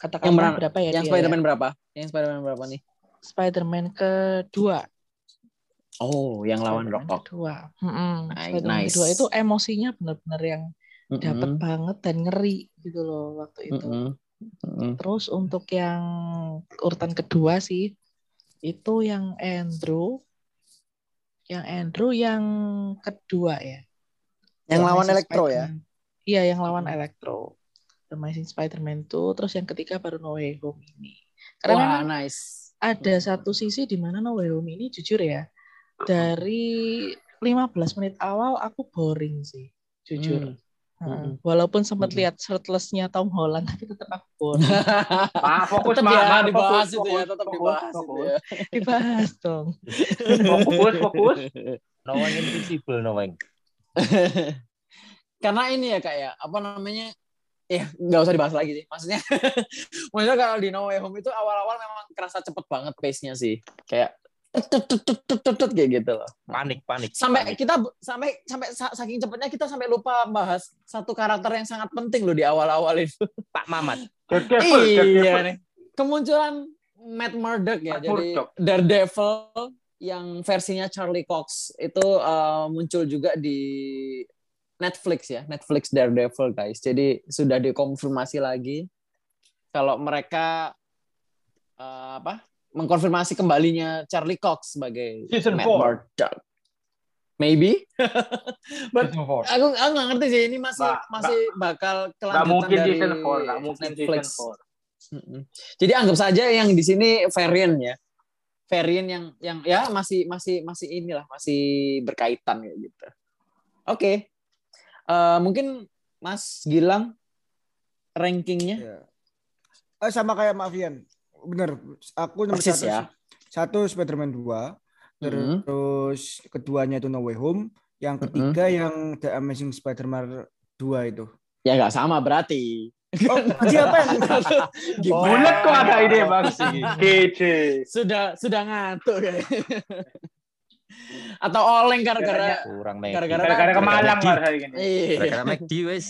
Katakanlah Yang mana? berapa ya Yang Spider-Man ya? berapa? Yang Spider-Man berapa nih? Spider-Man kedua. Oh, yang lawan Spider-Man rokok. kedua. Mm-mm. Nice, Spider-Man nice. kedua itu emosinya benar-benar yang dapat Mm-mm, banget dan ngeri gitu loh waktu itu. mm-mm, mm-mm. Terus untuk yang urutan kedua sih itu yang Andrew, yang Andrew yang kedua ya. Yang The lawan Electro ya? Iya, yang lawan Electro. The Amazing Spider-Man 2, terus yang ketiga baru No Way Home ini. Karena Wah, memang nice. ada satu sisi di mana No Way Home ini jujur ya, dari 15 menit awal aku boring sih, jujur. Hmm. Heeh. Mm-mm. Walaupun sempat Mm-mm. lihat shirtless-nya Tom Holland, tapi tetap aku boring. Ah, fokus tetap Mak. ya Mak, dibahas fokus, itu ya, fokus, tetap fokus, dibahas itu fokus. ya. Dibahas dong. Fokus, fokus. Knowing invisible knowing. Karena ini ya kak ya, apa namanya? Ya nggak usah dibahas lagi sih. Maksudnya, maksudnya kalau di No Way Home itu awal-awal memang kerasa cepet banget pace-nya sih. Kayak tut, tut, tut, tut, tut, tut, kayak gitu loh. Panik panik. sampai panik. kita sampai sampai sa- saking cepatnya kita sampai lupa bahas satu karakter yang sangat penting loh di awal-awal itu. Pak Mamat. Daredevil, iya nih. Kemunculan Matt Murdock ya, Matt jadi Murdock. Daredevil yang versinya Charlie Cox itu uh, muncul juga di Netflix ya, Netflix Daredevil guys. Jadi sudah dikonfirmasi lagi kalau mereka uh, apa? mengkonfirmasi kembalinya Charlie Cox sebagai Season Matt four. Murdock. Maybe. But Season four. aku aku nggak ngerti sih ini masih Nggak, masih bakal kelanjutan mungkin dari season 4, nggak mungkin Netflix. season Mm-mm. Jadi anggap saja yang di sini variant ya. Variant yang yang ya masih masih masih inilah masih berkaitan kayak gitu. Oke. Eh, mungkin Mas Gilang rankingnya Ya. Eh, sama kayak Mafian. Bener. Aku nomor persis satu. ya. Satu Spider-Man 2. Mhm. Terus keduanya itu No Way Home. Yang ketiga yang The Amazing Spider-Man 2 itu. Ya nggak sama berarti. Oh, siapa yang Bulat kok ada ide bang. Kece. Sudah sudah ngantuk kayaknya. Atau oleng gara-gara kurang McD. Gara-gara- Gara-gara ke Malang hari ini. Iya. Gara-gara McD wes.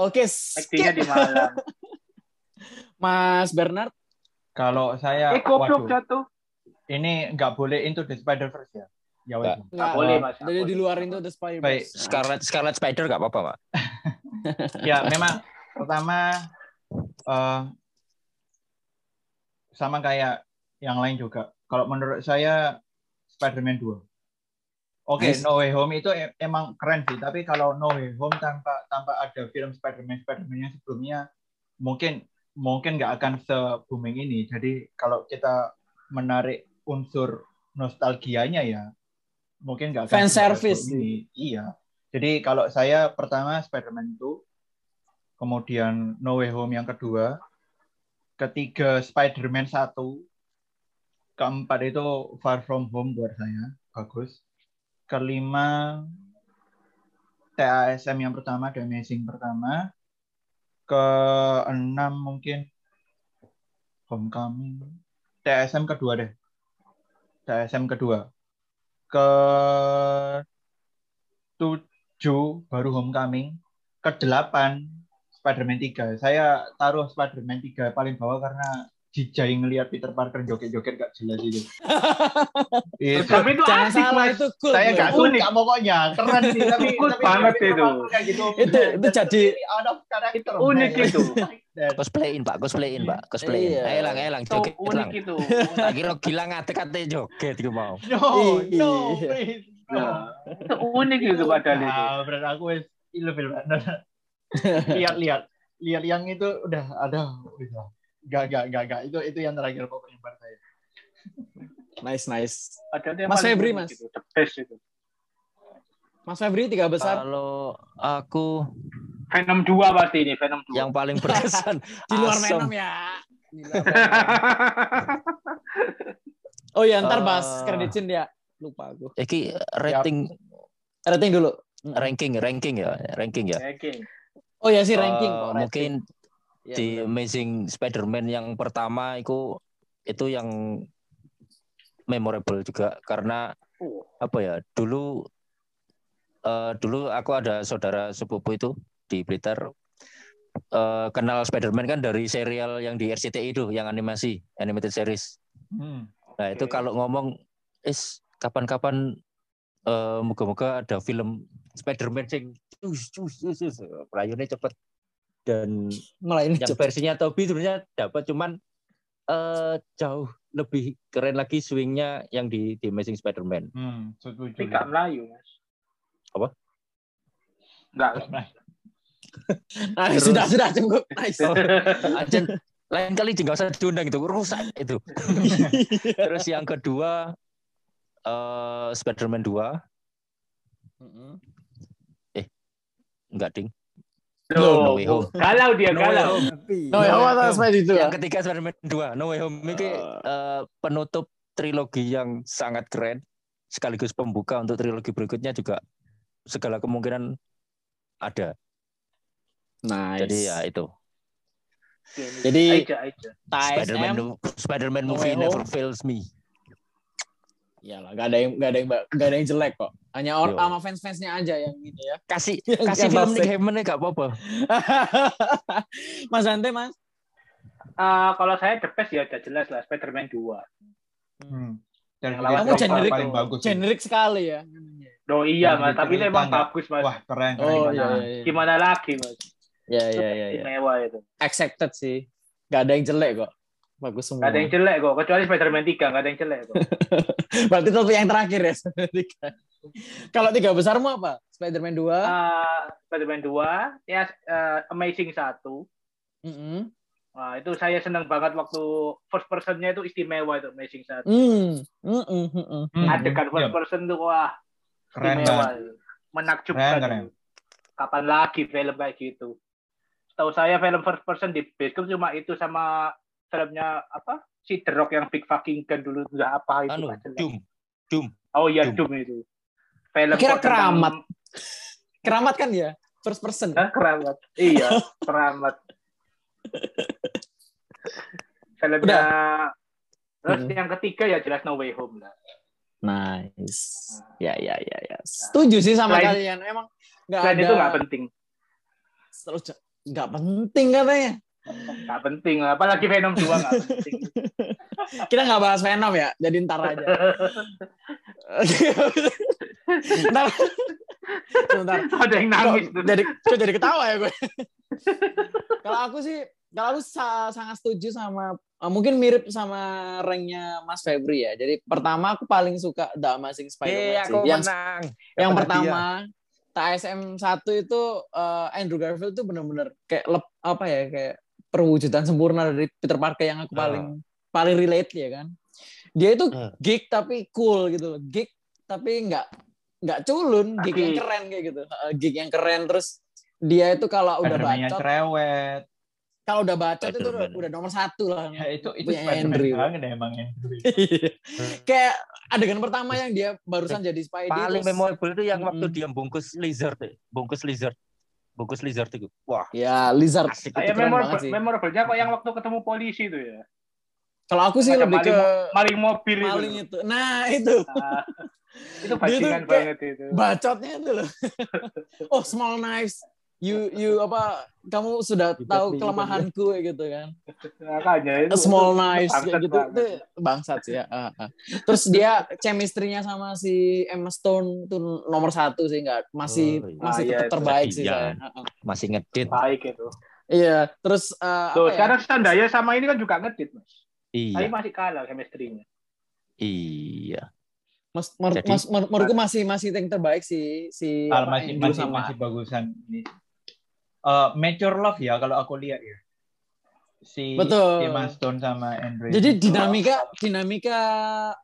Oke, McD-nya skip. di Malang. Mas Bernard. Kalau saya, Eh goblok waduh, jatuh. ini nggak boleh into the Spider-Verse ya. Ya wes. Nggak. Boleh mas. Dari boleh. di luar itu The Spider. Baik, Scarlet Scarlet Spider nggak apa-apa, Pak. ya memang pertama eh, sama kayak yang lain juga. Kalau menurut saya Spider-Man 2. Oke, Nice. No Way Home itu emang keren sih, tapi kalau No Way Home tanpa tanpa ada film Spider-Man Spider-Man yang sebelumnya mungkin mungkin nggak akan se booming ini. Jadi kalau kita menarik unsur nostalgianya ya mungkin nggak akan Fan se- service ini. Iya. Jadi kalau saya pertama Spider-Man itu, kemudian No Way Home yang kedua, ketiga Spider-Man satu, keempat itu Far From Home buat saya bagus, kelima TASM yang pertama, The Amazing pertama, keenam mungkin Homecoming, TASM kedua deh, TASM kedua, ke tujuh baru Homecoming, ke delapan Spider-Man 3. Saya taruh Spider-Man 3 paling bawah karena jijai ngelihat Peter Parker joget-joget gak jelas itu. itu Tapi itu Jangan asik salah mas. itu cool. saya gak suka pokoknya keren sih tapi Ikut tapi banget Peter itu. Kayak gitu Itu itu jadi out of character Unik itu. Cosplayin, Pak. Cosplayin, Pak. Cosplayin. Iya. Ayo lang, ayo lang. Itu Joget unik lang. itu. Tak kira gila ngate-kate joget iku mau. no no Iya. please no. Nah, itu unik itu padahal itu. Nah, berarti aku wis ilfil lihat-lihat lihat yang itu udah ada udah Gak, gak, gak, gak. Itu itu yang terakhir pokoknya buat saya. nice nice. Padahal Mas Febri, Mas. itu. The best itu. Mas Febri tiga besar Kalau aku Venom 2 pasti ini, Venom 2. yang paling berkesan di luar. Venom ya. Di luar Venom. Oh ya ntar bahas Eh. credit scene ya. Lupa aku. Iki rating Rating dulu. ranking ranking ya, ranking ya. Oke. Oh ya sih Eh, ranking. kok, rating. mungkin Iya, di benar. Amazing Spider-Man yang pertama itu itu yang memorable juga karena Oh. apa ya dulu eh, dulu aku ada saudara sepupu itu di Blitar eh, kenal Spider-Man kan dari serial yang di RCTI itu yang animasi animated series Hmm. nah itu Oke. kalau ngomong is kapan-kapan eh, moga-moga ada film Spider-Man sing cus cus cus cepet dan Malah ini yang versinya Toby sebenarnya dapat cuman eh jauh lebih keren lagi swingnya yang di, di Amazing Spider-Man. Hmm, setuju. Tapi gak Melayu, Mas. Apa? Enggak. Nah, Terus- sudah sudah cukup. Nice. Oh, Ajen, lain kali nggak usah diundang itu rusak itu. Terus yang kedua eh Spider-Man 2 Mm-mm. enggak ding. Loh, No Way Home. galau dia, No Way galau. Home. Tapi No ya apa tas itu ya. Yang ketiga Spider-Man 2 No Way Home ini eh, penutup trilogi yang sangat keren sekaligus pembuka untuk trilogi berikutnya juga segala kemungkinan ada. Nice. Jadi ya itu. Jadi-. Spider-Man. Spider-Man No movie never fails me. Iyalah, gak ada yang gak ada yang gak ada yang jelek kok. Hanya orang sama fans-fansnya aja yang ini ya. Kasih Yang- kasih film. Nick Hammond gak apa-apa. mas Dante, Mas. Eh, kalau saya the best ya udah jelas lah Spider-Man 2. Hmm. Dan lawan Kamu generik, paling bagus. generik sekali ya. Oh iya, Mas, tapi itu emang bagus, Mas. Wah, keren. keren. Oh gimana? iya iya. iya. Gimana lagi, Mas? Iya Itu iya iya. Istimewa itu. Accepted sih. Gak ada yang jelek kok. Bagus semua. Gak ada yang jelek kok, kecuali Spider-Man 3, gak ada yang jelek kok. Berarti itu yang terakhir ya. Tiga. Kalau tiga besarmu apa? Spider-Man 2. Eh, Spider-Man 2, ya eh, Amazing 1, Mm-mm. Nah, itu saya senang banget waktu first personnya itu istimewa itu Amazing satu. Hmm. Hmm, hmm, hmm, hmm. Hmm, Adegan iya. first person tuh wah Keren istimewa. banget. Menakjubkan. Keren, keren. Kapan lagi film kayak gitu? Tahu saya film first person di bioskop cuma itu sama filmnya apa? Si The Rock yang Big Fucking Gun dulu udah apa itu? Anu. Doom. Doom. Oh iya Doom. Doom itu. Film Kira kok tentang- keramat. Keramat kan ya? First person. Hah, keramat. Iya, keramat. Filmnya Terus Hmm. yang ketiga ya jelas No Way Home lah. Nice. Ya, ya, ya, ya. Setuju sih sama Selain- kalian. Emang nggak ada. itu nggak penting. Terus nggak penting katanya. Nggak penting. Apalagi Venom 2 nggak penting. Kita nggak bahas Venom ya. Jadi ntar aja. ntar. Sebentar. Ada yang nangis Kok jadi kok jadi ketawa ya gue. kalau aku sih kalau aku sa- sangat setuju sama eh, mungkin mirip sama ranknya Mas Febri ya. Jadi pertama aku paling suka The Amazing Spider-Man sih. aku Yang menang. yang Kepada pertama TSM 1 itu eh, Andrew Garfield tuh bener-bener kayak lep, apa ya kayak perwujudan sempurna dari Peter Parker yang aku paling paling relate ya kan. Dia itu Ah. geek tapi cool gitu loh. Geek tapi nggak nggak culun, geek yang Tapi- keren kayak gitu. Eh, geek yang keren terus dia itu kalau udah bacot, cerewet. kalau udah bacot itu udah, nomor satu lah. Ya itu itu Andrew. banget ya, emang Andrew. kayak adegan pertama yang dia barusan jadi Spidey Paling terus- memorable itu yang waktu dia bungkus lizard, bungkus lizard, bungkus lizard itu. Wah, ya Lizard asik. Itu Kayak keren memorable, banget sih. memorable-nya kok yang waktu ketemu polisi itu ya. Kalau aku sih Macam lebih ke maling mobil itu. maling itu. Nah, itu. Ah, itu Dia tuh bajingan banget itu. Bacotnya itu loh. oh, small knives. You you apa kamu sudah Libat tahu kelemahanku gitu kan. Makanya itu. Small bangsat kayak gitu banget. itu bangsat sih ya. Ah, ah. Terus dia chemistry-nya sama si Emma Stone itu nomor satu sih enggak masih Oh, iya. masih Ah, iya, tetap terbaik sih saya. Ah. Masih ngedit. Baik itu. Iya, terus eh, Tuh, ya? sekarang Sandaya sama ini kan juga ngedit, Mas. Tapi Iya, masih kalah chemistry-nya. iya. Mas, mer, Jadi- mas, mer- menurutku masih masih yang terbaik si si Al apa, masih masih sama masih bagusan ini. Eh, mature love ya kalau aku lihat ya. Si Betul. si Emma Stone sama Andrew. Jadi itu. dinamika dinamika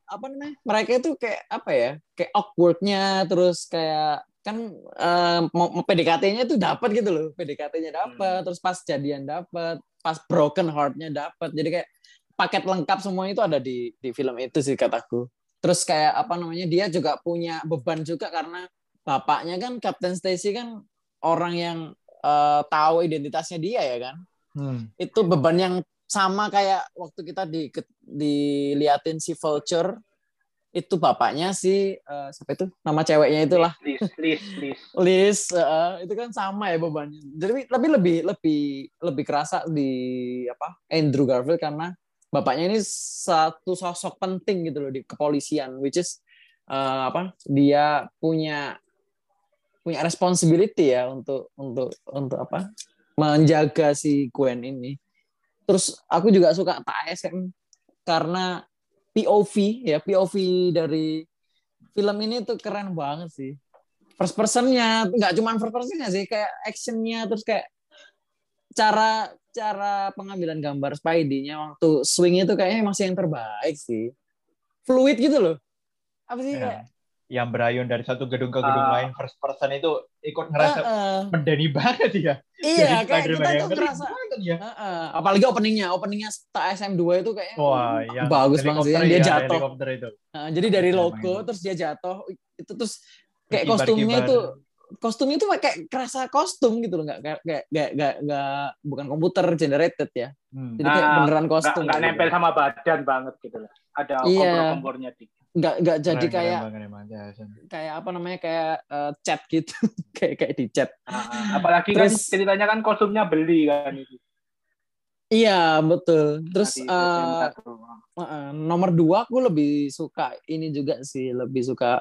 apa namanya? Mereka itu kayak apa ya? Kayak awkwardnya terus kayak kan eh, mau mau PDKT-nya itu dapat gitu loh. PDKT-nya dapat, terus pas jadian dapat, pas broken heart-nya dapat. Jadi kayak paket lengkap semua itu ada di di film itu sih kataku. Terus kayak apa namanya? Dia juga punya beban juga karena bapaknya kan Captain Stacy kan orang yang eh, tahu identitasnya dia ya kan Hmm. itu beban yang sama kayak waktu kita di diliatin si Vulture itu bapaknya si eh, siapa itu nama ceweknya itulah List, list, list. Liz eh, itu kan sama ya bebannya jadi tapi lebih lebih lebih kerasa di apa Andrew Garfield karena bapaknya ini satu sosok penting gitu loh di kepolisian which is eh, apa dia punya punya responsibility ya untuk untuk untuk apa? Menjaga si Gwen ini. Terus aku juga suka TSM karena POV ya POV dari film ini tuh keren banget sih. First personnya nggak cuma first personnya sih kayak actionnya terus kayak cara cara pengambilan gambar Spidey-nya waktu swing itu kayaknya masih yang terbaik sih. Fluid gitu loh. Apa sih? Ya. kayak Yang berayun dari satu gedung ke gedung Ah. lain first person itu ikut ngerasa Heeh. mendani banget ya. iya Jadi kayak kita yang ngerasa banget ya. Heeh. apalagi openingnya openingnya TSM 2 itu kayak Wah, yang bagus banget sih dia ya, jatuh itu. Heeh, jadi dari Emang logo terus dia jatuh itu terus kayak kostumnya itu kostumnya itu kayak kerasa kostum gitu loh nggak kayak kayak kayak nggak nggak bukan komputer generated ya Hmm. jadi kayak Ah, beneran Nggak, kostum nggak gitu. nempel sama badan banget gitu lah. Ada Iya. kompor-kompornya dikit. Nggak nggak jadi Keren, keren kayak banget emang, Jason. kayak apa namanya kayak eh, chat gitu kayak kayak di chat Ah, apalagi kan Terus- ceritanya kan kostumnya beli kan itu. iya betul terus eh, SM1. eh, nomor dua aku lebih suka ini juga sih lebih suka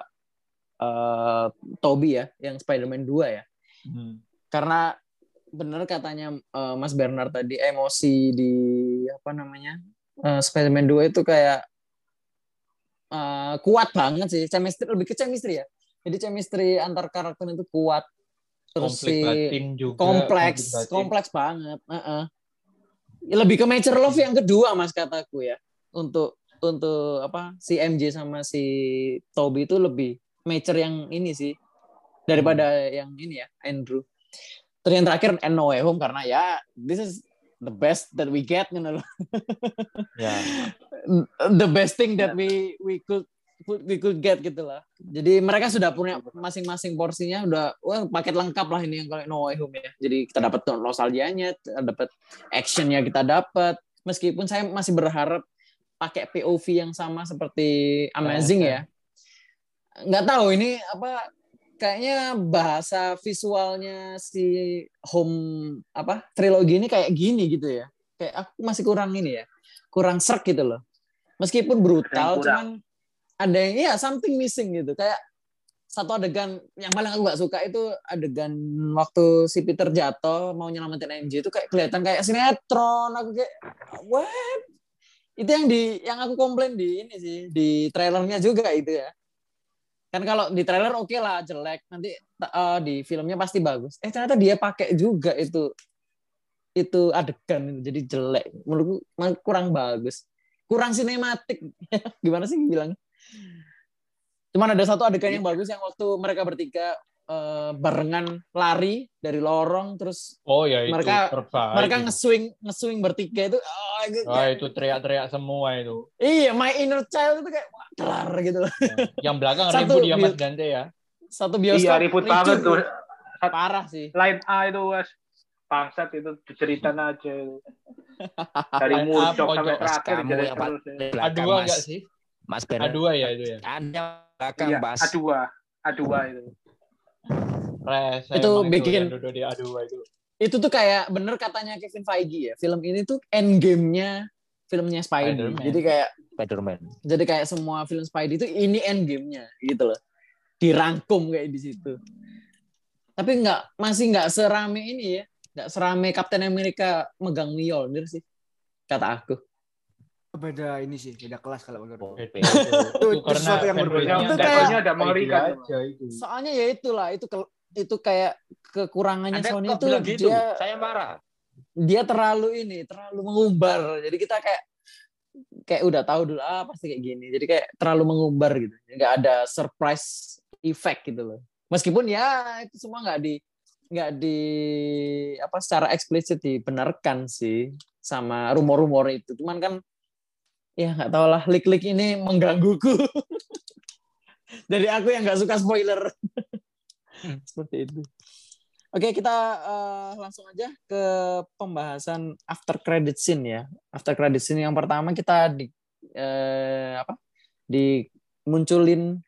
eh Toby ya yang Spider-Man 2 ya Hmm. karena bener katanya eh, Mas Bernard tadi emosi di apa namanya eh, Spider-Man 2 itu kayak eh, kuat banget sih chemistry lebih ke chemistry ya jadi chemistry antar karakter itu kuat terus si batin juga. kompleks kompleks banget Heeh. lebih ke mature love yang kedua mas kataku ya untuk untuk apa si MJ sama si Toby itu lebih mature yang ini sih daripada yang ini ya Andrew. Terus yang terakhir and No Way Home karena ya this is the best that we get you know. Ya. the best thing that we we could we could get gitu lah. Jadi mereka sudah punya masing-masing porsinya udah wah paket lengkap lah ini yang kalau No Way Home ya. Jadi kita dapat nostalgianya, dapat actionnya kita dapat. Meskipun saya masih berharap pakai POV yang sama seperti Amazing ya. Nggak tahu ini apa kayaknya bahasa visualnya si home apa trilogi ini kayak gini gitu ya. Kayak aku masih kurang ini ya. Kurang serk gitu loh. Meskipun brutal cuman ada yang ya something missing gitu. Kayak satu adegan yang paling aku gak suka itu adegan waktu si Peter jatuh mau nyelamatin MJ itu kayak kelihatan kayak sinetron aku kayak what itu yang di yang aku komplain di ini sih di trailernya juga itu ya kan kalau di trailer oke lah jelek. Nanti eh, di filmnya pasti bagus. Eh ternyata dia pakai juga itu. Itu adegan itu jadi jelek. Menurutku kurang bagus. Kurang sinematik. Gimana sih bilang cuman ada satu adegan yang bagus yang waktu mereka bertiga eh, barengan lari dari lorong terus Oh ya itu Mereka- terbaik. mereka nge-swing nge-swing bertiga itu ah, itu kayak- itu teriak-teriak semua itu. iya my inner child itu kayak wah, kelar gitu loh Yang belakang Satu ribut dia Mas Dante ya. satu bioskop Iya ribut banget tuh. parah sih Line A itu wes bangsat itu diceritain aja. Dari muncul pojok. sampai terakhir Kamu jadi yang terus. ya. di belakang, A2 Mas. enggak sih? Mas Bernard. A2 ya itu ya. Anda belakang, Iya, Mas. A2, A2 itu. Rese Itu emang bikin- yang duduk di A2 itu. itu tuh kayak bener katanya Kevin Feige ya film ini tuh end game-nya filmnya Spidey Spider-Man. jadi kayak Spider-Man. jadi kayak semua film Spidey itu ini end game-nya gitu loh dirangkum kayak di situ tapi nggak masih nggak serame ini ya nggak serame Captain America megang Mjolnir sih kata aku Beda ini sih, beda kelas kalau menurut. Beda. Itu- Itu itu karena sesuatu yang berbeda. Itu kayak- ada mengerikan. aja itu. soalnya ya itulah itu ke- itu kayak kekurangannya Anda Sony itu gitu? dia Saya marah. dia terlalu ini terlalu mengumbar jadi kita kayak kayak udah tahu dulu ah pasti kayak gini jadi kayak terlalu mengumbar gitu nggak ada surprise effect gitu loh meskipun ya itu semua nggak di nggak di apa secara eksplisit dibenarkan sih sama rumor-rumor itu cuman kan ya nggak tahu lah lik-lik ini menggangguku dari aku yang nggak suka spoiler seperti itu Oke, kita eh, langsung aja ke pembahasan after credit scene ya. After credit scene yang pertama kita di eh, apa? Dimunculin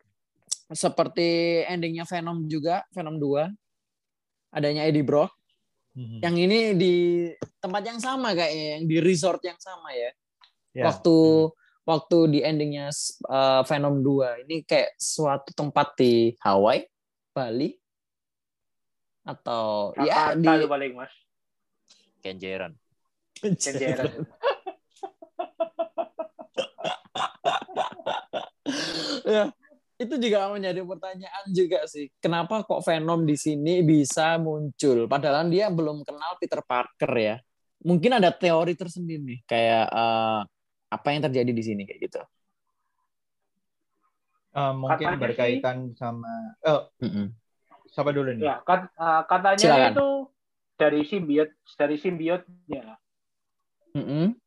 seperti endingnya Venom juga, Venom 2. Adanya Eddie Brock. Mhm. Yang ini di tempat yang sama kayaknya, yang di resort yang sama ya. Ya. Waktu waktu di endingnya eh, Venom 2 ini kayak suatu tempat di Hawaii, Bali atau ya Jakarta di itu paling mas. Kenjeran. Kenjeran. ya itu juga menjadi pertanyaan juga sih kenapa kok Venom di sini bisa muncul padahal dia belum kenal Peter Parker ya mungkin ada teori tersendiri nih kayak eh, apa yang terjadi di sini kayak gitu Eh, mungkin Katanya berkaitan sama oh, siapa dulu nih? Ya, kat- eh, katanya Silakan. itu dari simbiot dari simbiotnya. Mm-mm.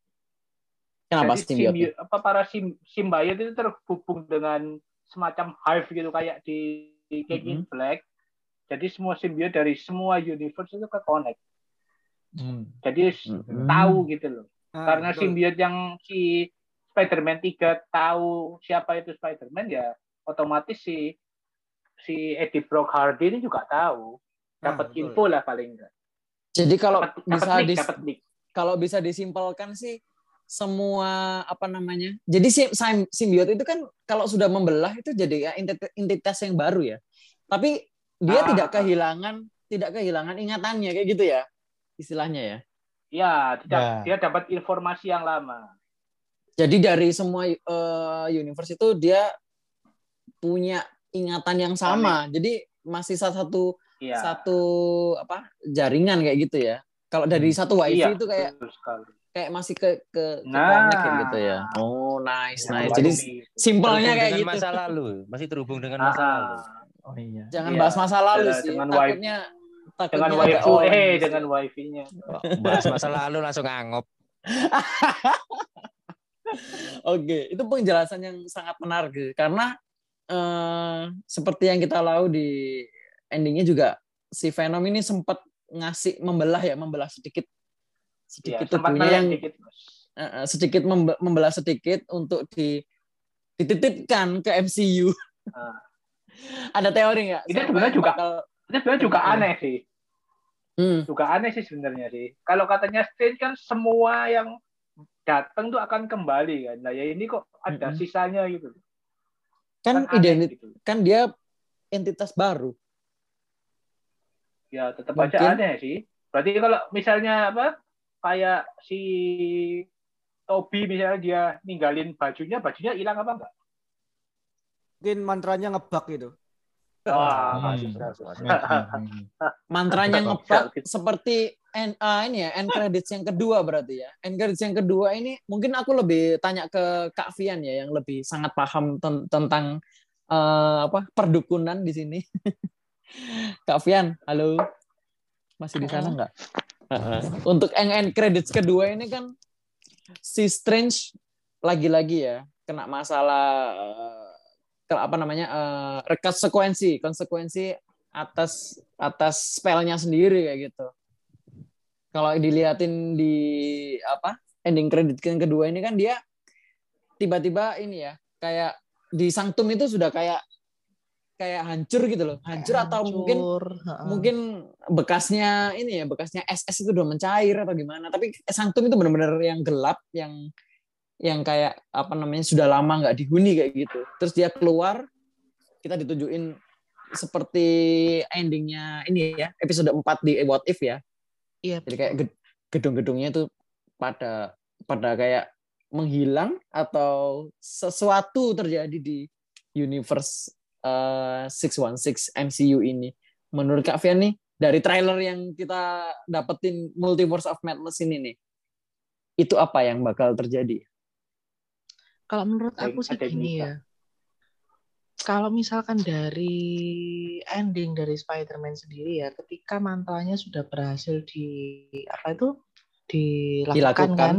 kenapa Jadi simbiot apa para sim, simbiot itu terhubung dengan semacam hive gitu kayak di, di King in Black. Jadi semua simbiot dari semua universe itu ke connect. Hmm. Jadi Mm-mm. tahu gitu loh. Ah, Karena betul. simbiot yang si Spider-Man 3 tahu siapa itu Spider-Man ya otomatis si si Eddie Brock Hardy ini juga tahu. Ah, Dapat betul. info lah paling enggak. jadi kalau Dapat bisa leak, dis- dapat leak. kalau bisa disimpelkan sih semua apa namanya jadi si sim- simbiot itu kan kalau sudah membelah itu jadi ya enti- entitas yang baru ya tapi dia Ah, tidak ah. kehilangan tidak kehilangan ingatannya kayak gitu ya istilahnya ya Ya, tidak, Ya. dia dapat informasi yang lama. jadi dari semua eh, universe itu dia punya ingatan yang sama jadi masih salah satu Iya. satu apa jaringan kayak gitu ya kalau dari satu wifi Iya, itu kayak kayak masih ke ke, ke Nah. connect gitu ya. Oh, nice, Ya, nice. Jadi di- simpelnya kayak gitu. masa lalu, masih terhubung dengan Ah, masa lalu. Oh iya. Jangan Iya. bahas masa lalu Dengan- sih. dengan takutnya takutnya dengan orang eh dengan wifi-nya. Bahas masa lalu langsung angop. Oke, itu penjelasan yang sangat menarik karena eh, seperti yang kita tahu di endingnya juga si Venom ini sempat ngasih membelah ya, membelah sedikit Ya, sedikit tubuhnya yang melek dikit. Mas. eh, eh, sedikit membe- membelah sedikit untuk di dititipkan ke MCU. Ah. Ada teori nggak? Itu sebenarnya juga- bakal- Itu sebenarnya juga Hmm. aneh sih. Hmm, Juga aneh sih sebenarnya sih. Kalau katanya Strange kan semua yang datang tuh akan kembali kan. Nah ya ini kok ada Mm-mm. sisanya gitu. kan aneh identit gitu. kan dia entitas baru. Ya tetap Mungkin- aja aneh sih. Berarti kalau misalnya apa kayak si Toby misalnya dia ninggalin bajunya, bajunya hilang apa enggak? Mungkin mantranya ngebug gitu. Wah, Hmm. mantranya gitu. seperti end, ah, ini ya end credits yang kedua berarti ya. End credits yang kedua ini mungkin aku lebih tanya ke Kak Vian ya yang lebih sangat paham ten- tentang eh, apa perdukunan di sini. Kak Vian halo? Masih di sana nggak? Untuk end end credits kedua ini kan si Strange lagi-lagi ya kena masalah ke- apa namanya eh, konsekuensi konsekuensi atas atas spellnya sendiri kayak gitu. Kalau diliatin di apa ending credit yang kedua ini kan dia tiba-tiba ini ya kayak di Sanctum itu sudah kayak kayak hancur gitu loh, hancur atau mungkin Hancur, heeh. mungkin bekasnya ini ya bekasnya SS itu udah mencair atau gimana. Tapi Sanctum itu benar-benar yang gelap yang yang kayak apa namanya sudah lama nggak dihuni kayak gitu. Terus dia keluar kita ditunjukin seperti endingnya ini ya episode 4 di What If ya. Iya, Jadi kayak ged- gedung-gedungnya itu pada pada kayak menghilang atau sesuatu terjadi di universe eh, 616 MCU ini. Menurut Kak Fian nih dari trailer yang kita dapetin Multiverse of Madness ini nih, itu apa yang bakal terjadi? Kalau menurut aku sih gini ya. Kalau misalkan dari ending dari Spider-Man sendiri ya, ketika mantranya sudah berhasil di apa itu dilakukan Dilakukan, kan,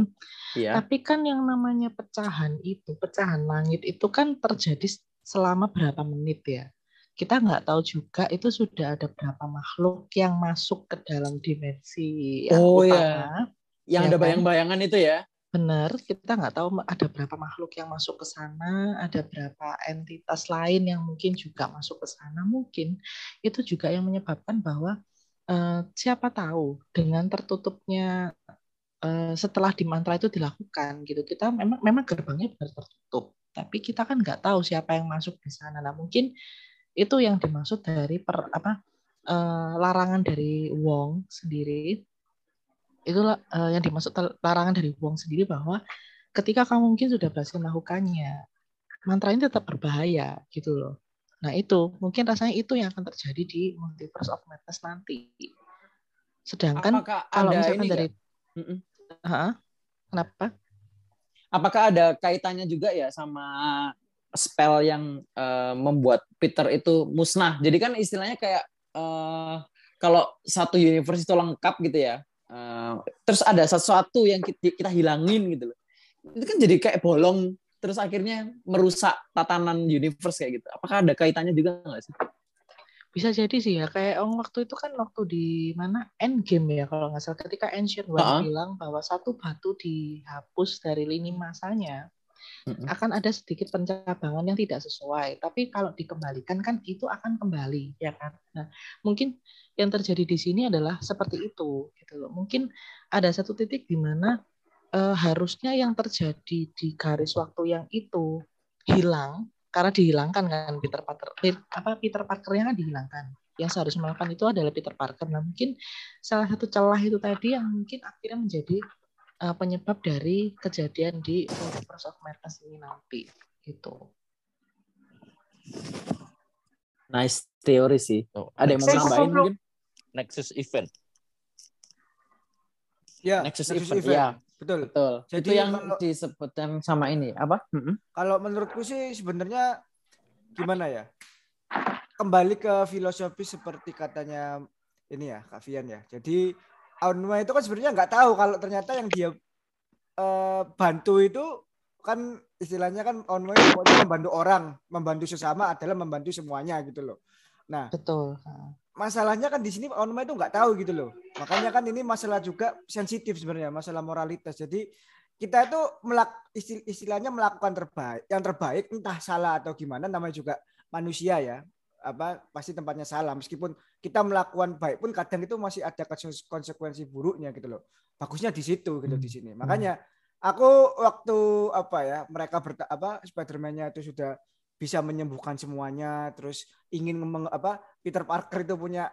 Ya. tapi kan yang namanya pecahan itu, pecahan langit itu kan terjadi selama berapa menit ya. Kita nggak tahu juga itu sudah ada berapa makhluk yang masuk ke dalam dimensi yang Oh, utama. ya. Yang Ya ada kan? bayang-bayangan itu ya. Benar, kita nggak tahu ada berapa makhluk yang masuk ke sana, ada berapa entitas lain yang mungkin juga masuk ke sana. Mungkin itu juga yang menyebabkan bahwa eh, siapa tahu dengan tertutupnya eh, setelah di mantra itu dilakukan gitu, kita memang memang gerbangnya benar tertutup, tapi kita kan nggak tahu siapa yang masuk di sana. Nah mungkin itu yang dimaksud dari per apa eh, larangan dari Wong sendiri itulah eh, yang dimaksud larangan dari Wong sendiri bahwa ketika kamu mungkin sudah berhasil melakukannya, mantra ini tetap berbahaya gitu loh. Nah itu mungkin rasanya itu yang akan terjadi di Multiverse of Madness nanti. Sedangkan Apakah kalau misalkan ini dari? Mm-mm. Hah? kenapa? apakah ada kaitannya juga ya sama spell yang eh, membuat Peter itu musnah? Jadi kan istilahnya kayak eh, kalau satu universe itu lengkap gitu ya, eh, terus ada sesuatu yang kita, hilangin gitu loh. Itu kan jadi kayak bolong, terus akhirnya merusak tatanan universe kayak gitu. Apakah ada kaitannya juga nggak sih? Bisa jadi sih ya kayak oh, waktu itu kan waktu di mana Endgame ya kalau nggak salah ketika Ancient One Ha-ha. bilang bahwa satu batu dihapus dari lini masanya Mm-mm. akan ada sedikit pencabangan yang tidak sesuai. Tapi kalau dikembalikan kan itu akan kembali, ya kan? Nah, mungkin yang terjadi di sini adalah seperti itu, gitu loh. Mungkin ada satu titik di mana eh, harusnya yang terjadi di garis waktu yang itu hilang karena dihilangkan kan Peter Parker, apa Peter Parker-nya kan dihilangkan. Yang seharusnya melakukan itu adalah Peter Parker. Nah, mungkin salah satu celah itu tadi yang mungkin akhirnya menjadi uh, penyebab dari kejadian di Multiverse of Madness ini nanti gitu. Nice teori sih. Oh, Ada yang mau nambahin mungkin? Nexus event. Ya, Nexus, Nexus event. event. Ya, Betul. Betul. Jadi itu yang kalau- disebutkan sama ini apa? Kalau menurutku sih sebenarnya gimana ya? Kembali ke filosofi seperti katanya ini ya, Kak Fian ya. Jadi Aonuma itu kan sebenarnya nggak tahu kalau ternyata yang dia eh, bantu itu kan istilahnya kan pokoknya membantu orang, membantu sesama adalah membantu semuanya gitu loh. Nah, Betul. Masalahnya kan di sini Onuma itu nggak tahu gitu loh. Makanya kan ini masalah juga sensitif sebenarnya, masalah moralitas. Jadi kita itu melak, istil- istilahnya melakukan terbaik, yang terbaik entah salah atau gimana namanya juga manusia ya. Apa pasti tempatnya salah meskipun kita melakukan baik pun kadang itu masih ada konse- konsekuensi buruknya gitu loh. Bagusnya di situ gitu di sini. Makanya aku waktu apa ya mereka berta, apa Spider-Man-nya itu sudah bisa menyembuhkan semuanya terus ingin meng- apa Peter Parker itu punya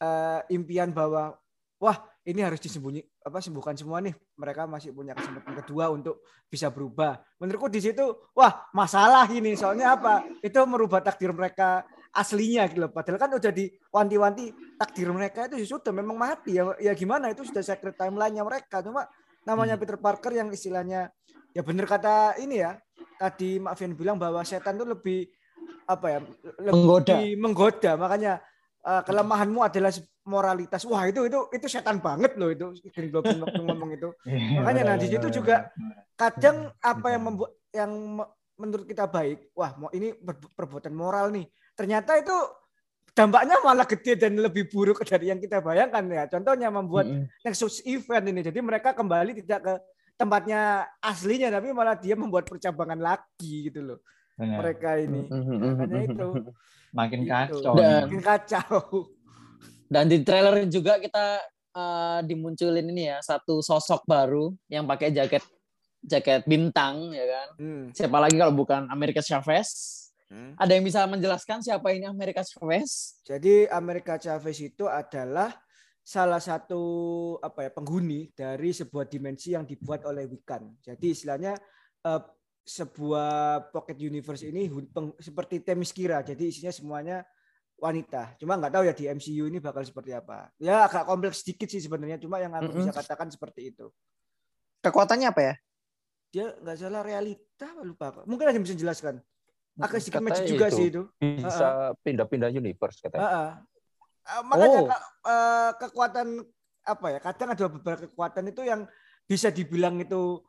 eh, impian bahwa wah ini harus disembunyi apa sembuhkan semua nih. Mereka masih punya kesempatan kedua untuk bisa berubah. Menurutku di situ wah masalah ini soalnya apa? Itu merubah takdir mereka aslinya gitu loh. Padahal kan udah diwanti-wanti takdir mereka itu ya sudah memang mati. Ya ya gimana? Itu sudah secret timeline-nya mereka. Cuma namanya Peter Parker yang istilahnya ya bener kata ini ya tadi Mak Fian bilang bahwa setan itu lebih apa ya lebih Menggoda. menggoda. Makanya eh, kelemahanmu adalah moralitas. Wah itu itu itu setan banget loh itu. Ngomong itu. Makanya, nah, di situ juga kadang apa yang membuat yang me- menurut kita baik wah mau ini perbuatan moral nih. Ternyata itu dampaknya malah gede dan lebih buruk dari yang kita bayangkan ya. Contohnya membuat Mm-mm. Nexus event ini. Jadi mereka kembali tidak ke tempatnya aslinya tapi malah dia membuat percabangan lagi gitu loh Benar. mereka ini Mm-mm. makanya itu Makin Gitu. kacau. Dan- makin kacau Dan di trailer juga kita eh, dimunculin ini ya satu sosok baru yang pakai jaket jaket bintang ya kan. Hmm. Siapa lagi kalau bukan Amerika Chavez? Hmm. Ada yang bisa menjelaskan siapa ini Amerika Chavez? Jadi Amerika Chavez itu adalah salah satu apa ya penghuni dari sebuah dimensi yang dibuat oleh Wiccan. Jadi istilahnya eh, sebuah pocket universe ini peng- seperti Themyscira. Jadi isinya semuanya wanita. Cuma nggak tahu ya di MCU ini bakal seperti apa. Ya agak kompleks sedikit sih sebenarnya. Cuma yang aku Mm-mm. bisa katakan seperti itu. Kekuatannya apa ya? Dia nggak salah realita lupa. Mungkin ada yang bisa jelaskan. Agak sedikit magic juga itu. sih itu. Bisa pindah-pindah universe katanya. Heeh. Eh, makanya Oh. Eh, kekuatan apa ya? Kadang ada beberapa kekuatan itu yang bisa dibilang itu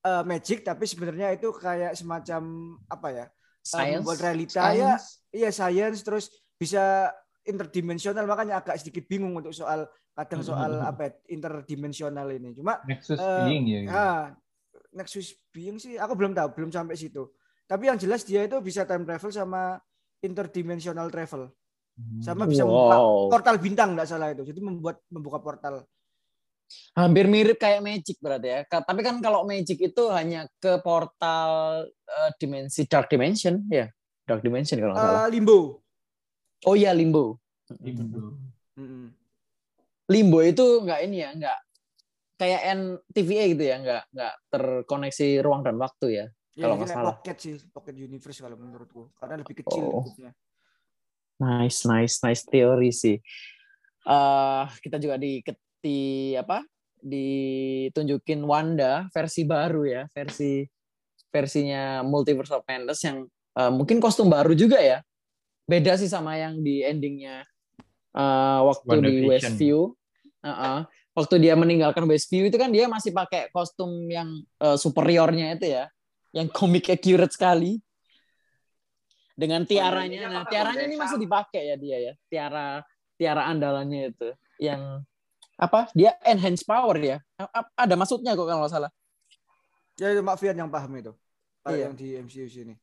eh, magic, tapi sebenarnya itu kayak semacam apa ya? Science. membuat realita ya, Science. iya science terus bisa interdimensional makanya agak sedikit bingung untuk soal kadang soal Mhm. apa ya, interdimensional ini. Cuma Nexus Eh, being ya. ah, Nexus Being sih aku belum tahu, belum sampai situ. Tapi yang jelas dia itu bisa time travel sama interdimensional travel. Sama bisa membuka Wow. portal bintang nggak salah itu. Jadi membuat membuka portal. Hampir mirip kayak Magic berarti ya. Tapi kan kalau Magic itu hanya ke portal eh, dimensi Dark Dimension ya. Dark Dimension kalau nggak salah. Eh, limbo. Oh iya Limbo. Limbo. Limbo itu nggak ini ya, nggak kayak NTVA gitu ya, nggak nggak terkoneksi ruang dan waktu ya. Ya, Kalau nggak salah. pocket sih, pocket universe kalau menurutku. Karena lebih kecil Oh. lingkupnya. Nice, nice, nice teori sih. eh kita juga di di apa? Ditunjukin Wanda versi baru ya, versi versinya Multiverse of Madness yang eh, mungkin kostum baru juga ya. Beda sih sama yang di endingnya eh, waktu di. Westview. Heeh. Waktu dia meninggalkan Westview itu kan dia masih pakai kostum yang eh, superiornya itu ya, yang komik accurate sekali dengan tiaranya. Nah, tiaranya ini masih dipakai ya dia ya. Tiara tiara andalannya itu yang apa? Dia enhance power ya. Ada maksudnya kok kalau nggak salah. Ya itu Mak Fian yang paham itu. Kalau Iya. yang di MCU sini.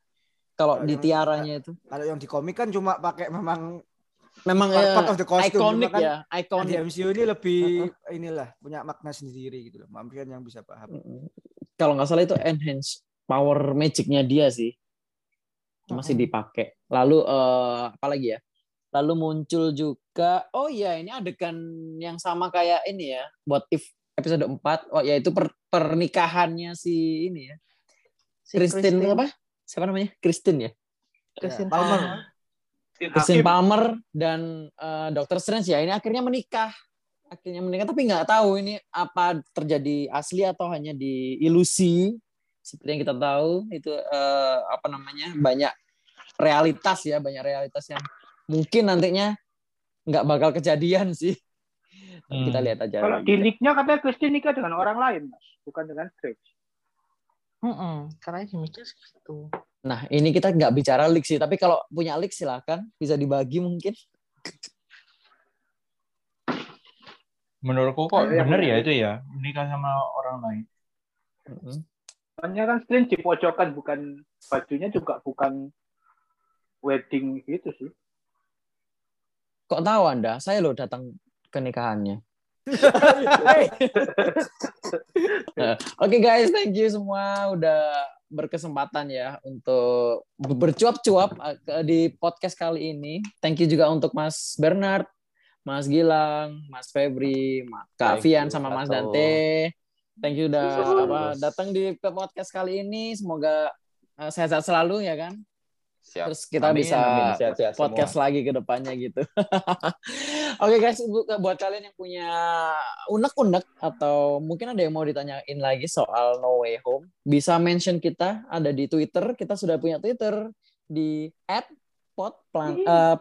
Kalau Kalau di yang- tiaranya itu Kalau yang di komik kan cuma pakai memang memang part, part of the costume. ikonik Cuma kan ya, yang Di. MCU ini lebih inilah punya makna sendiri gitu loh. Mak Fian yang bisa paham. Kalau nggak salah itu enhance power magicnya dia sih masih dipakai. Lalu eh, apa lagi ya? Lalu muncul juga, oh iya ini adegan yang sama kayak ini ya, What If episode 4, oh yaitu per- pernikahannya si ini ya, Si Kristen apa? Siapa namanya? Kristen ya? Kristen Ya, Palmer. Kristen Palmer dan eh, Dr. Strange ya ini akhirnya menikah. akhirnya meningkat tapi nggak tahu ini apa terjadi asli atau hanya di ilusi seperti yang kita tahu itu eh, apa namanya banyak realitas ya banyak realitas yang mungkin nantinya nggak bakal kejadian sih Tapi kita Hmm. lihat aja Kalau di leak-nya katanya Christian nikah dengan orang lain, Mas. Bukan dengan Grace. Mm-mm, karena gimmicknya segitu. nah ini kita nggak bicara leak sih tapi kalau punya leak silahkan bisa dibagi mungkin Menurutku kok iya, bener ya itu ya menikah sama orang lain. Soalnya kan Splin di pojokan, bukan bajunya juga bukan wedding gitu sih. kok tahu anda saya loh datang ke nikahannya Oke guys, thank you semua udah berkesempatan ya untuk bercuap-cuap ke- di podcast kali ini. Thank you juga untuk Mas Bernard, Mas Gilang, Mas Febri, Ma- Kak you, sama Mas. Dante. Thank you udah apa, datang di podcast kali ini. Semoga uh, sehat-sehat selalu ya kan. Siap. Terus kita Amin, bisa amin. Sehat-sehat semua. podcast lagi ke depannya gitu. Oke guys, bu- buat kalian yang punya unek-unek atau mungkin ada yang mau ditanyain lagi soal No Way Home, bisa mention kita ada di Twitter. Kita sudah punya Twitter di @pot_plan eh,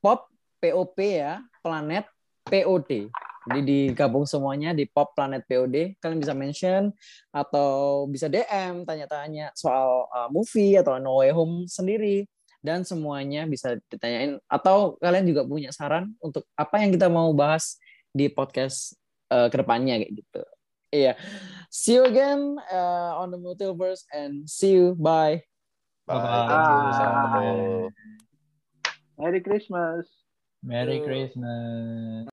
pop pop ya, planet POD. Jadi digabung semuanya di Pop Planet POD. Kalian bisa mention atau bisa DM tanya-tanya soal uh, movie atau No Way Home sendiri dan semuanya bisa ditanyain atau kalian juga punya saran untuk apa yang kita mau bahas di podcast uh, ke depannya kayak gitu. Iya. See you again uh, on the multiverse and see you bye. Bye. Thank you. Merry Christmas. Merry. Christmas.